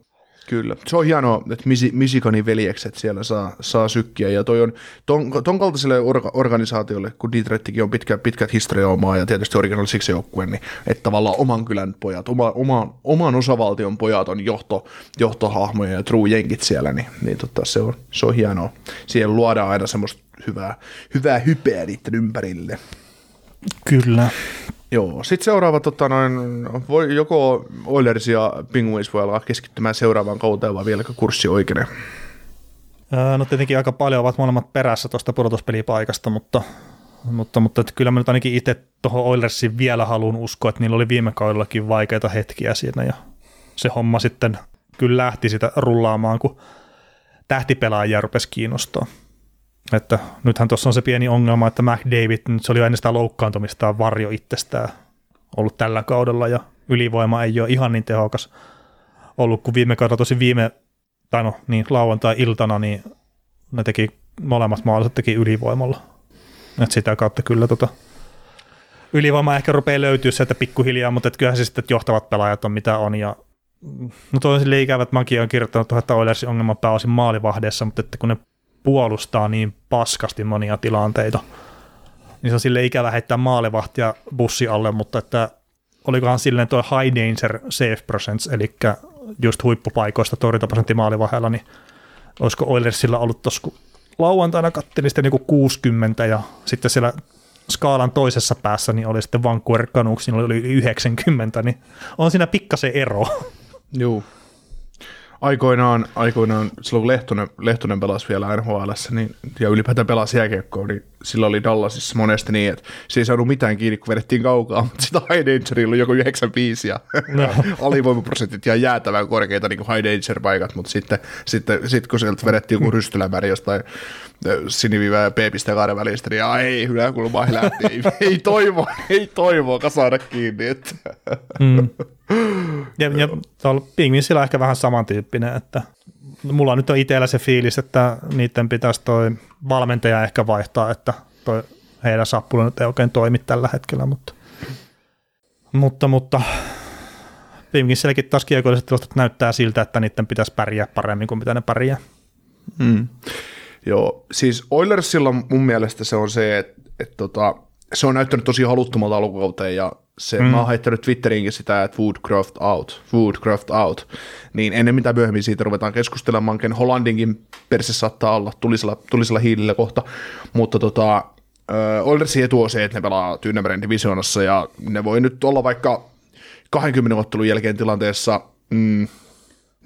kyllä. Se on hienoa, että Misi- Michiganin veljekset siellä saa, saa sykkiä, ja toi on ton, ton kaltaiselle orga, organisaatiolle, kun Detroittikin on pitkä, pitkät historia omaa, ja tietysti Original Six joukkue, niin että tavallaan oman kylän pojat, oma, oma, oman osavaltion pojat on johto, johtohahmoja ja true jenkit siellä, niin, niin tota, se, on, se on hienoa. Siihen luodaan aina semmoista hyvää, hyvää hypeä niiden ympärille. Kyllä. Joo, sitten seuraava, tota noin, voi, joko Oilers ja Penguins voi alkaa keskittymään seuraavaan kauteen, vai vieläkö kurssi oikein? No tietenkin aika paljon ovat molemmat perässä tuosta pudotuspelipaikasta, mutta, mutta, mutta että kyllä mä nyt ainakin itse tuohon Oilersiin vielä haluan uskoa, että niillä oli viime kaudellakin vaikeita hetkiä siinä ja se homma sitten kyllä lähti sitä rullaamaan, kun tähtipelaajia rupesi kiinnostaa. Että nythän tuossa on se pieni ongelma, että McDavid, nyt se oli aina sitä loukkaantumistaan varjo itsestään ollut tällä kaudella ja ylivoima ei ole ihan niin tehokas ollut kuin viime kaudella tosi viime tai no niin, lauantai-iltana, niin ne teki molemmat maalit teki ylivoimalla. Et sitä kautta kyllä tota, ylivoima ehkä rupeaa löytyä sieltä pikkuhiljaa, mutta et kyllähän se sitten johtavat pelaajat on mitä on. Ja, no toi on että mäkin olen kirjoittanut että Oilersin ongelma pääosin maalivahdeessa, mutta että kun ne puolustaa niin paskasti monia tilanteita, niin se on sille ikävä heittää maalivahtia bussi alle, mutta että olikohan silleen tuo high danger safe percents, eli just huippupaikoista torjuntaprosentti maalivahella, niin olisiko Oilersilla ollut tuossa, kun lauantaina kattelin sitten niinku 60 ja sitten siellä skaalan toisessa päässä niin oli sitten Vancouver Canucks, niin oli yli 90, niin on siinä pikkasen ero. Joo. Aikoinaan, aikoinaan silloin kun Lehtonen, Lehtonen pelasi vielä NHL, niin, ja ylipäätään pelasi jääkiekkoa, niin sillä oli Dallasissa monesti niin, että se ei saanut mitään kiinni, kun vedettiin kaukaa, mutta sitä High Dangerilla oli joku 95 ja No. alivoimaprosentit ja jäätävän korkeita niin kuin High Danger-paikat, mutta sitten, sitten sit, kun sieltä vedettiin joku rystylämäri jostain ö, siniviivää ja p-piste kahden välistä, niin ei, hyvä kulma lähti, ei, ei toivo, ei toivoa saada kiinni, että Mm. Ja, ja tuolla Pingvinsillä ehkä vähän samantyyppinen, että mulla nyt on itsellä se fiilis, että niiden pitäisi toi valmentaja ehkä vaihtaa, että toi heidän sappulu nyt ei oikein toimi tällä hetkellä, mutta, mutta, mutta Pingvinsilläkin taas kiekolliset tilastot näyttää siltä, että niiden pitäisi pärjää paremmin kuin mitä ne pärjää. Mm. Joo, siis Oilersilla mun mielestä se on se, että et tota, se on näyttänyt tosi haluttomalta alkukauteen ja se, mm. mä oon heittänyt Twitterinkin sitä, että Woodcraft out, Woodcraft out, niin ennen mitä myöhemmin siitä ruvetaan keskustelemaan, ken Hollandinkin perse saattaa olla tulisella, tulisella hiilillä kohta, mutta tota, äh, Oilersin etu on se, että ne pelaa Tyynemeren divisioonassa ja ne voi nyt olla vaikka 20 ottelun jälkeen tilanteessa mm,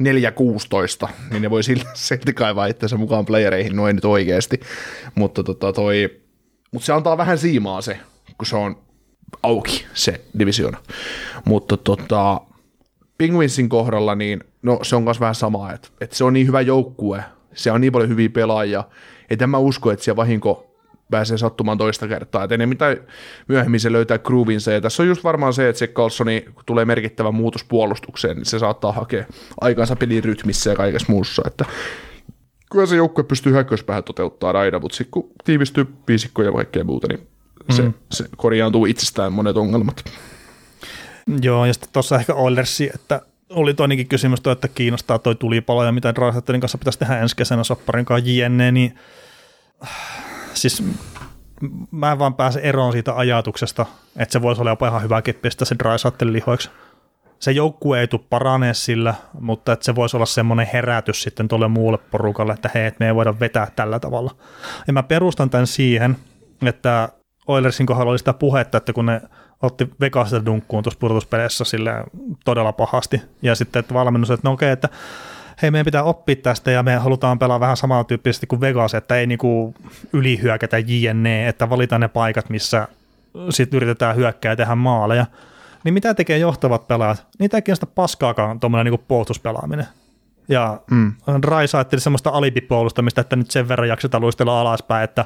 4-16, niin ne voi silti, silti kaivaa itsensä mukaan playereihin noin nyt oikeasti, mutta tota toi, mutta se antaa vähän siimaa se, kun se on auki se divisioona. Mutta tota, Penguinsin kohdalla, niin no se on myös vähän sama, että, että se on niin hyvä joukkue, se on niin paljon hyviä pelaajia, että mä usko, että siellä vahinko pääsee sattumaan toista kertaa. Et tai myöhemmin se löytää groovinsa. Ja tässä on just varmaan se, että se Carlsoni, kun tulee merkittävä muutos puolustukseen, niin se saattaa hakea aikansa pelin rytmissä ja kaikessa muussa. Että kyllä se joukkue pystyy hyökkäyspäähän toteuttaa aina, mutta sitten kun tiivistyy viisikko ja kaikkea muuta, niin se, mm. se korjaantuu itsestään monet ongelmat. Joo, ja sitten tuossa ehkä Oilersi, että oli toinenkin kysymys, toi, että kiinnostaa toi tulipalo ja mitä Draisaitelin kanssa pitäisi tehdä ensi kesänä sopparin kanssa JNE, niin siis mä en vaan pääse eroon siitä ajatuksesta, että se voisi olla jopa ihan hyvä pistää se Draisaitelin lihoiksi. Se joukkue ei tule paranee sillä, mutta että se voisi olla semmoinen herätys sitten tuolle muulle porukalle, että hei, että me ei voida vetää tällä tavalla. Ja mä perustan tämän siihen, että Oilersin kohdalla oli sitä puhetta, että kun ne otti Vegasista dunkkuun tuossa pudotuspeleissä sille todella pahasti, ja sitten että valmennus, että no okei, että hei, meidän pitää oppia tästä ja me halutaan pelaa vähän samantyyppisesti kuin Vegas, että ei niinku ylihyökätä JNE, että valitaan ne paikat, missä sitten yritetään hyökkää ja tehdä maaleja. Niin mitä tekee johtavat pelaajat? Niitä ei kiinnosta paskaakaan tuommoinen niinku puolustuspelaaminen. Ja mm. Rai saatteli semmoista alibipuolustamista, että nyt sen verran jaksetaan luistella alaspäin, että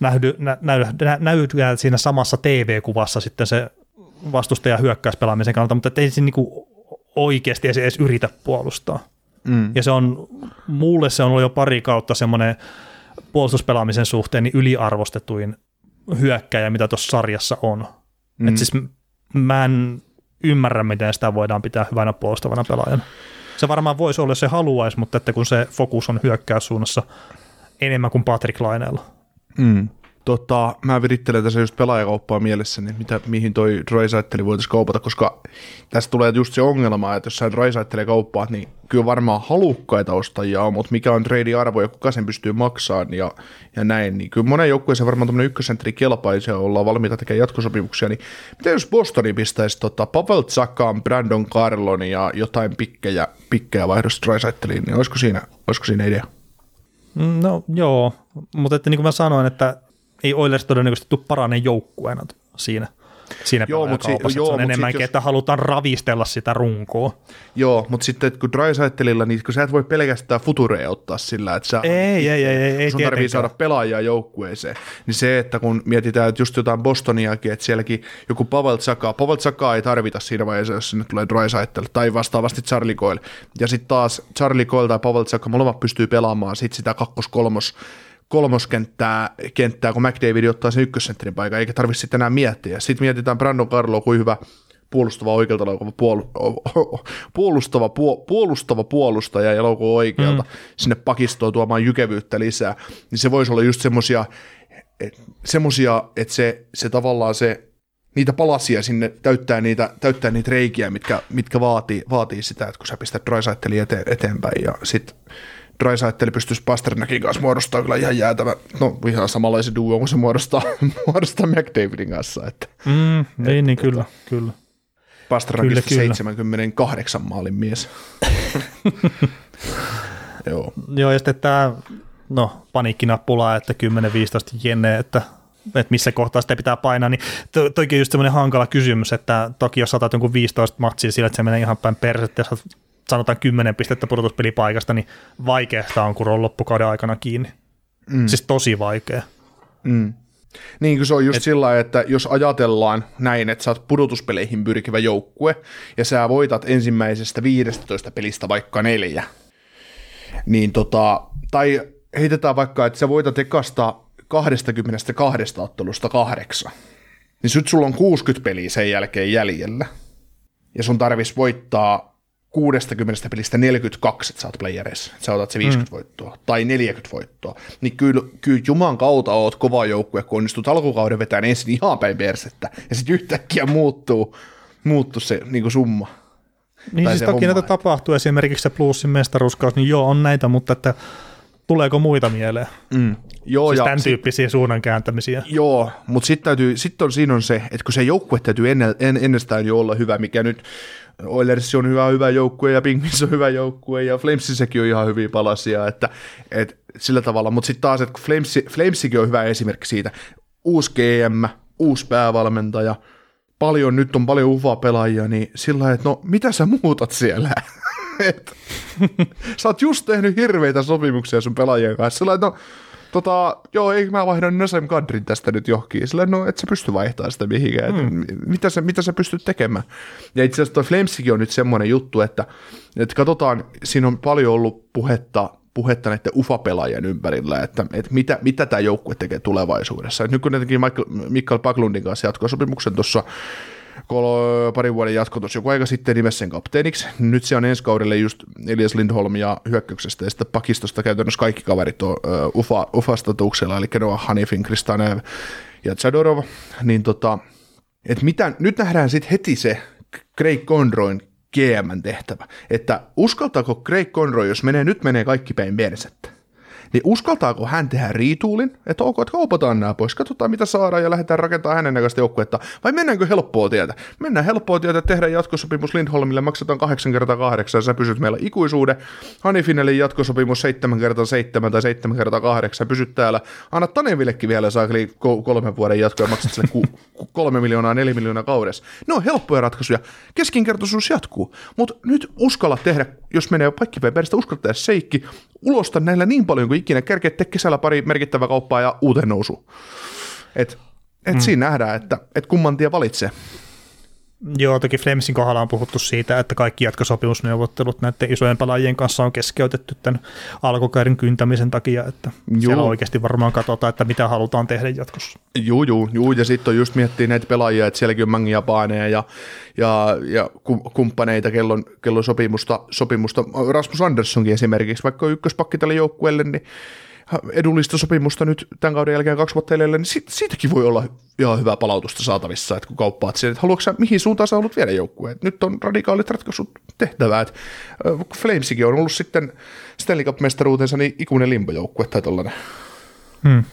näydy, nä, näy, nä, siinä samassa TV-kuvassa sitten se vastustaja hyökkäyspelaamisen kannalta, mutta ei se niinku oikeasti edes, edes yritä puolustaa. Mm. Ja se on, mulle se on ollut jo pari kautta semmoinen puolustuspelaamisen suhteen niin yliarvostetuin hyökkäjä, mitä tuossa sarjassa on. Mm. Et siis mä en ymmärrä, miten sitä voidaan pitää hyvänä puolustavana pelaajana. Se varmaan voisi olla, jos se haluaisi, mutta että kun se fokus on hyökkäyssuunnassa enemmän kuin Patrick Laineella. Mm. Tota, mä virittelen tässä just pelaajakauppaa mielessä, niin mitä, mihin toi Drysaitteli voitaisiin kaupata, koska tässä tulee just se ongelma, että jos sä Drysaitteli kauppaat, niin kyllä varmaan halukkaita ostajia on, mutta mikä on trade arvo ja kuka sen pystyy maksamaan ja, ja näin, niin kyllä monen joukkueeseen varmaan tämmöinen ykkösentteri kelpaisi ja ollaan valmiita tekemään jatkosopimuksia, niin mitä jos Bostoni pistäisi tota, Pavel Zakan, Brandon Carlon ja jotain pikkejä, pikkejä vaihdosta Drysaitteliin, niin olisiko siinä, olisiko siinä idea? Mm, No joo, mutta että niin kuin mä sanoin, että ei Oilers todennäköisesti tule paraneen joukkueena siinä, siinä Joo, mut si- joo, se on enemmänkin, jos- että halutaan ravistella sitä runkoa. Joo, mutta sitten kun Drysaitelilla, niin kun sä et voi pelkästään futureja ottaa sillä, että sä, Ei, ei, ei, ei, ei sun tarvii saada pelaajia joukkueeseen. Niin se, että kun mietitään, että just jotain Bostoniakin, että sielläkin joku Pavel Zakaa, Pavel Zakaa ei tarvita siinä vaiheessa, jos sinne tulee Drysaitel, tai vastaavasti Charlie Coyle. Ja sitten taas Charlie Coyle tai Pavel Zakaa, molemmat pystyy pelaamaan sit sitä kakkos-kolmos kolmoskenttää, kenttää, kun McDavid ottaa sen ykkössentterin paikan, eikä tarvitse sitten enää miettiä. Sitten mietitään Brandon Carlo, kuin hyvä puolustava oikealta laukava puol, puolustava, puol, puolustava puolustaja ja laukuu oikealta mm. sinne pakistoon tuomaan jykevyyttä lisää, niin se voisi olla just semmosia, et, semmosia, että se, se tavallaan se niitä palasia sinne täyttää niitä, täyttää niitä reikiä, mitkä, mitkä vaatii, vaatii sitä, että kun sä pistät Drysaitteli eteen, eteenpäin ja sitten Drysaitteli pystyisi Pasternakin kanssa muodostaa kyllä ihan jäätävä, no ihan samanlaisen duo, kun se muodostaa, muodostaa McDavidin kanssa. Että. Mm, niin, niin kyllä, kyllä. Pasternakista Kyllä, kyllä. 78 maalin mies. Joo. Joo, ja sitten tämä no, paniikkinappula, että 10-15 jenne, että, että missä kohtaa sitä pitää painaa, niin to, toikin on just semmoinen hankala kysymys, että toki jos saatat jonkun 15 matsia sillä, että se menee ihan päin persettä, ja saat, sanotaan 10 pistettä pudotuspelipaikasta, niin vaikeasta on, kun on loppukauden aikana kiinni. Mm. Siis tosi vaikea. Niin kuin se on just Et... sillä että jos ajatellaan näin, että sä oot pudotuspeleihin pyrkivä joukkue, ja sä voitat ensimmäisestä 15 pelistä vaikka neljä, niin tota, tai heitetään vaikka, että sä voitat ekasta 22 ottelusta kahdeksan, niin nyt sulla on 60 peliä sen jälkeen jäljellä, ja sun tarvis voittaa 60 pelistä 42, että sä oot playereissa, että sä otat se 50 mm. voittoa, tai 40 voittoa, niin kyllä, kyllä Juman kautta oot kova joukkue, kun onnistut alkukauden vetämään ensin ihan päin persettä, ja sitten yhtäkkiä muuttuu, muuttuu se niin kuin summa. Niin siis toki näitä tapahtuu, esimerkiksi se plussin mestaruuskaus, niin joo, on näitä, mutta että tuleeko muita mieleen? Mm. Joo, Siis ja tämän sit- tyyppisiä suunnan kääntämisiä. Joo, mutta sitten sit on, siinä on se, että kun se joukkue täytyy ennen, en, ennestään jo olla hyvä, mikä nyt Oilers on hyvä, hyvä joukkue ja Penguins on hyvä joukkue ja Flamesissäkin on ihan hyviä palasia, että, että sillä tavalla, mutta sitten taas, että Flames, Flamesikin on hyvä esimerkki siitä, uusi GM, uusi päävalmentaja, paljon, nyt on paljon ufa-pelaajia, niin sillä että no mitä sä muutat siellä? Et, sä oot just tehnyt hirveitä sopimuksia sun pelaajien kanssa, sillä että no tota, joo, ei mä vaihdan Nasem Kadrin tästä nyt johonkin. Sillä no, et sä pysty vaihtamaan sitä mihinkään. Mm. Mitä, sä, mitä sä pystyt tekemään? Ja itse asiassa toi Flamesikin on nyt semmoinen juttu, että, että katsotaan, siinä on paljon ollut puhetta, puhetta näiden UFA-pelaajien ympärillä, että, että mitä, mitä tämä joukkue tekee tulevaisuudessa. Et nyt kun ne teki Michael, Mikael Paklundin kanssa jatkosopimuksen tuossa kol- parin vuoden jatko tuossa joku aika sitten nimessä sen kapteeniksi. Nyt se on ensi kaudelle just Elias Lindholm ja hyökkäyksestä ja sitten pakistosta käytännössä kaikki kaverit on uh, ufa, ufa-statuksella, eli Noah Hanifin, Kristanev ja Chadorov. Niin tota, et mitä, nyt nähdään sitten heti se Craig Conroyn GM tehtävä, että uskaltaako Craig Conroy, jos menee, nyt menee kaikki päin persettä, niin uskaltaako hän tehdä riituulin, että ok, että kaupataan nämä pois, katsotaan mitä saadaan ja lähdetään rakentamaan hänen näköistä joukkuetta, vai mennäänkö helppoa tietä? Mennään helppoa tietä, tehdään jatkosopimus Lindholmille, maksetaan 8 kertaa 8 sä pysyt meillä ikuisuuden, Hanifinelle jatkosopimus 7 kertaa 7 tai 7 kertaa 8 pysyt täällä, anna Tanevillekin vielä saakeli ko- kolmen vuoden jatko ja maksat sille ku, ku, kolme miljoonaa, neljä miljoonaa kaudessa. Ne on helppoja ratkaisuja, keskinkertaisuus jatkuu, mutta nyt uskalla tehdä, jos menee kaikki päin peristä, uskalla tehdä seikki, ulosta näillä niin paljon kuin ikinä, kerkeä tee kesällä pari merkittävää kauppaa ja uuteen nousu. Et, et mm. siinä nähdään, että et kumman tie valitsee. Joo, toki Flamesin kohdalla on puhuttu siitä, että kaikki jatkosopimusneuvottelut näiden isojen pelaajien kanssa on keskeytetty tämän alkukauden kyntämisen takia, että Joo. siellä Joo. oikeasti varmaan katsotaan, että mitä halutaan tehdä jatkossa. Juu, juu, juu. ja sitten on just miettiä näitä pelaajia, että sielläkin on Mangi Japaneja ja, ja, ja ku- kumppaneita, kello on, kello on sopimusta, sopimusta. Rasmus Anderssonkin esimerkiksi, vaikka on ykköspakki tälle joukkueelle, niin edullista sopimusta nyt tämän kauden jälkeen kaksi vuotta edellä, niin siitä, siitäkin voi olla ihan hyvää palautusta saatavissa, että kun kauppaat sen, että haluatko sä, mihin suuntaan sä haluat viedä joukkueen. Nyt on radikaalit ratkaisut tehtävää, että Flamesikin on ollut sitten Stanley Cup-mestaruutensa niin ikuinen limbojoukkue tai tollainen. Hmm.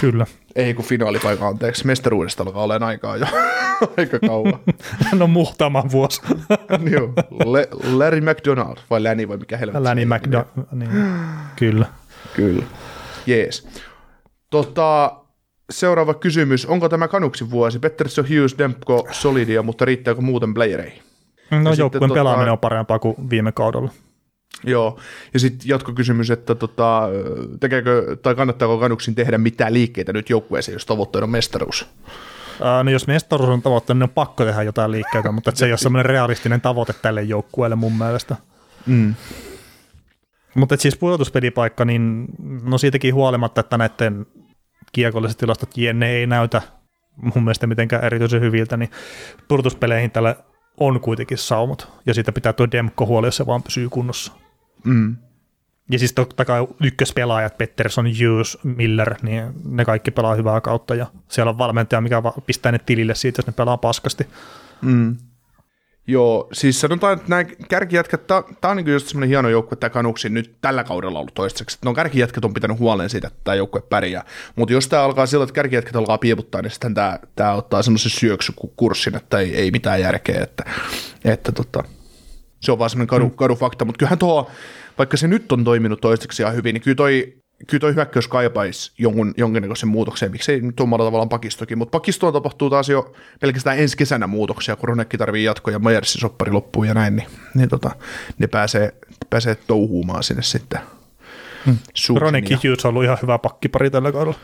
Kyllä. Ei kun finaalipaikka, anteeksi, mestaruudesta alkaa olemaan aikaa jo aika kauan. No muhtama vuosi. Niin Joo, Le- Larry McDonald, vai Lanny vai mikä helvetti. Läni McDonald. Niin. Kyllä. Kyllä. Jees. Tota, seuraava kysymys. Onko tämä Kanuksin vuosi? Pettersson, Hughes, Dempko, Solidia, mutta riittääkö muuten playereihin? No joukkueen tota- pelaaminen on parempaa kuin viime kaudella. Joo, ja sitten jatkokysymys, että tota, tekeekö, tai kannattaako Kanuksin tehdä mitään liikkeitä nyt joukkueeseen, jos tavoitteena on mestaruus? Ää, no jos mestaruus on tavoitteena, niin on pakko tehdä jotain liikkeitä, mutta se ei ole semmoinen realistinen tavoite tälle joukkueelle mun mielestä. Mm. Mutta siis pudotuspelipaikka, niin no siitäkin huolimatta, että näiden kiekolliset tilastot jenne ei näytä mun mielestä mitenkään erityisen hyviltä, niin pudotuspeleihin tällä on kuitenkin saumat. Ja siitä pitää tuo Demko huoli, jos se vaan pysyy kunnossa. Mm. Ja siis totta kai ykköspelaajat, Pettersson, Hughes, Miller, niin ne kaikki pelaa hyvää kautta. Ja siellä on valmentaja, mikä pistää ne tilille siitä, jos ne pelaa paskasti. Mm. Joo, siis sanotaan, että nämä kärkijätkät, tämä on niin just semmoinen hieno joukkue, tämä Kanuksi nyt tällä kaudella ollut toistaiseksi. että No kärkijätkät on pitänyt huolen siitä, että tämä joukkue pärjää. Mutta jos tämä alkaa sillä, että kärkijätkät alkaa piiputtaa, niin sitten tämä, tämä ottaa semmoisen syöksykurssin, että ei, ei mitään järkeä. Että, että tota, se on vaan semmoinen kadu, kadu fakta, mutta kyllähän tuo, vaikka se nyt on toiminut toistaiseksi ihan hyvin, niin kyllä toi, kyllä toi hyökkäys kaipaisi jonkun, jonkinnäköisen muutoksen, miksei nyt omalla tavallaan pakistokin, mutta pakistoon tapahtuu taas jo pelkästään ensi kesänä muutoksia, kun Ronekki tarvii jatkoja ja Majersin soppari loppuu ja näin, niin, niin tota, ne pääsee, pääsee touhuumaan sinne sitten. Hmm. Ja- Hughes on ollut ihan hyvä pakkipari tällä kaudella.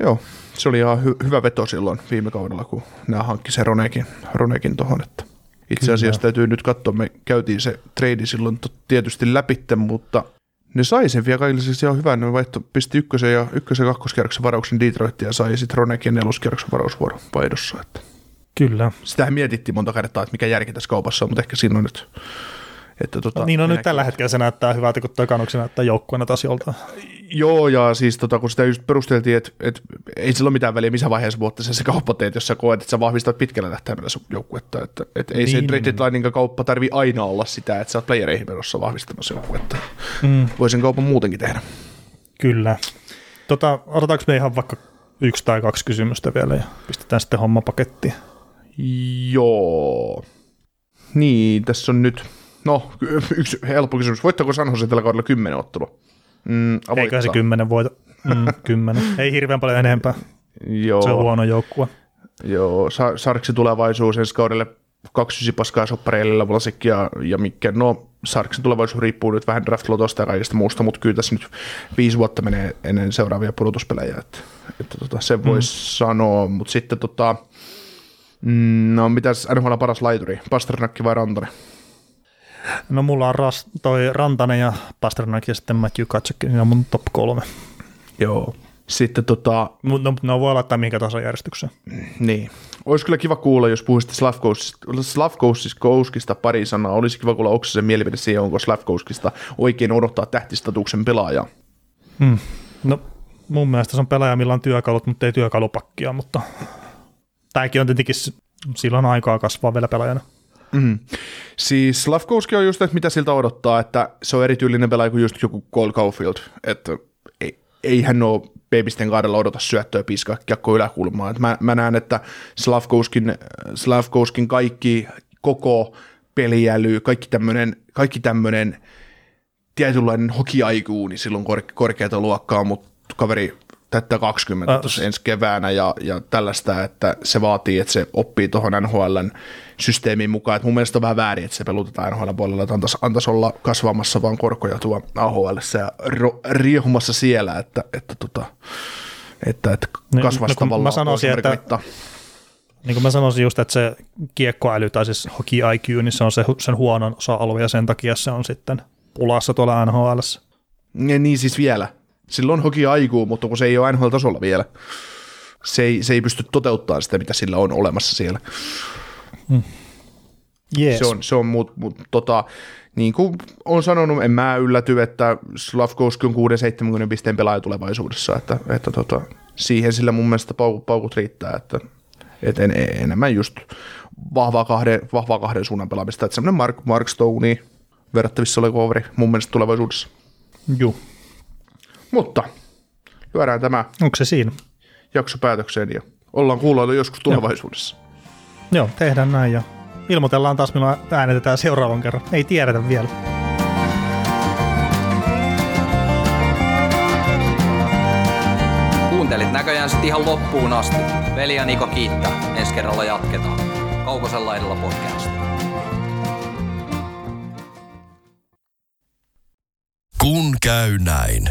Joo, se oli ihan hy- hyvä veto silloin viime kaudella, kun nämä hankki se Ronekin, Ronekin tuohon. Että itse asiassa täytyy nyt katsoa, me käytiin se trade silloin tietysti läpitte, mutta ne sai sen vielä kaikille siis ihan hyvän. Ne vaihto, pisti ykkösen ja, ykkösen ja kakkoskierroksen varauksen Detroitin ja sai sitten Ronekin neloskierroksen varausvuoron vaihdossa. Että Kyllä. sitähän mietittiin monta kertaa, että mikä järki tässä kaupassa on, mutta ehkä siinä on nyt... Että tota, niin on nyt tällä hetkellä se näyttää hyvältä, kun toi Canucks näyttää joukkueena taas joltain. Joo, ja siis tota, kun sitä just perusteltiin, että, että ei sillä ole mitään väliä, missä vaiheessa vuotta sä se kauppa teet, jos sä koet, että sä vahvistat pitkällä tähtäimellä sun joukkuetta. Että, että ei se Niin. trade deadline kauppa tarvi aina olla sitä, että sä oot playereihin menossa vahvistamassa joukkuetta. Mm, Voisin kaupan muutenkin tehdä. kyllä. Tota, otetaanko me ihan vaikka yksi tai kaksi kysymystä vielä ja pistetään sitten homma pakettiin. Joo. Niin, tässä on nyt, no yksi helppo kysymys. Voittako San Jose tällä kaudella kymmenen ottelua? Mm, Eiköhän se kymmenen voita. Mm, kymmenen. Ei hirveän paljon enempää. Joo. Se on huono joukkue. Joo, Sa- Sarksin tulevaisuus ensi kaudelle 29 paskaa soppareille Vlasik ja, ja Mikke. No, Sarksin tulevaisuus riippuu nyt vähän draft-lotosta ja kaikesta muusta, mutta kyllä tässä nyt viisi vuotta menee ennen seuraavia pudotuspelejä, että, että tota, sen voisi mm. sanoa, mutta sitten tota, mm, no mitäs NHL paras laituri, Pasternakki vai Rantanen? No mulla on ras, toi Rantanen ja Pasternak ja sitten Matthew Katsek, niin on mun top kolme. Joo. Sitten tota, Mut No, no voi laittaa minkä tahansa järjestykseen. Niin. Olisi kyllä kiva kuulla, jos puhuisitte Slavkouskista, Slavkouskista pari sanaa. Olisi kiva kuulla Oksisen mielipide siihen, onko Slavkouskista oikein odottaa tähtistatuksen pelaajaa. Hmm. No mun mielestä se on pelaaja, millä on työkalut, mutta ei työkalupakkia, mutta tämäkin on tietenkin, s- sillä on aikaa kasvaa vielä pelaajana. Mm. Siis Slavkouski on just, että mitä siltä odottaa, että se on erityylinen pelaaja kuin just joku Cole Caulfield, että ei, ei hän ole babisten kaudella odota syöttöä piskaa kiekko yläkulmaan. Et mä, mä, näen, että Slavkouskin, Slavkouskin kaikki koko peliäly, kaikki tämmöinen kaikki tämmönen tietynlainen hokiaikuu, niin silloin kor, korkeata luokkaa, mutta kaveri täyttää 20 Äh, tuossa ensi keväänä ja, ja tällaista, että se vaatii, että se oppii tuohon NHLn systeemiin mukaan. Et mun mielestä on vähän väärin, että se pelutetaan NHL puolella, että antaisi, antaisi olla kasvamassa vaan korkoja tuo AHL ja ro, riehumassa siellä, että, että, tota, että, että Niin, kasvaisi no kun mä tavallaan sanoisin, että- mittaan. Niin kuin mä sanoisin just, että se kiekkoäly tai siis hockey IQ, niin se on se, sen huonon osa-alue ja sen takia se on sitten pulassa tuolla NHL. Ja niin siis vielä. Silloin hoki aikuu, mutta kun se ei ole NHL-tasolla vielä. Se ei, se ei pysty toteuttamaan sitä, mitä sillä on olemassa siellä. Yes. Se on, se on mut, mut, tota, niin kuin on sanonut, en mä ylläty, että Slavkowski on 6-70 pisteen pelaaja tulevaisuudessa, että, että tota, siihen sillä mun mielestä paukut, paukut riittää, että, että en, enemmän just vahvaa kahden, vahvaa kahden suunnan pelaamista, että semmoinen Mark, Mark Stoney verrattavissa oleva overi mun mielestä tulevaisuudessa. Juu. Mutta lyödään tämä Onko se siinä? jakso päätökseen ja ollaan kuulla joskus tulevaisuudessa. Joo, tehdään näin ja ilmoitellaan taas, milloin äänetetään seuraavan kerran. Ei tiedetä vielä. Kuuntelit näköjään sit ihan loppuun asti. Veli ja Niko kiittää. Ensi kerralla jatketaan. Kaukosella edellä podcast. Kun käy näin.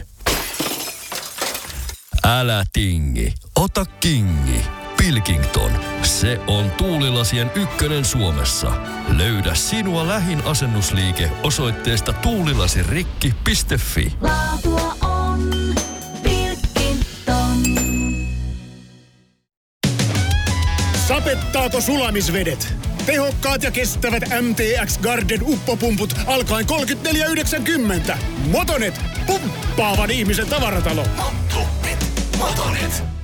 Älä tingi, ota kingi. Pilkington, se on tuulilasien ykkönen Suomessa. Löydä sinua lähin asennusliike osoitteesta tuulilasirikki.fi. Laatua on Pilkington. Sapettaako sulamisvedet? Tehokkaat ja kestävät MTX Garden uppopumput alkaen 34,90. Motonet, pumppaavan ihmisen tavaratalo. Motonet.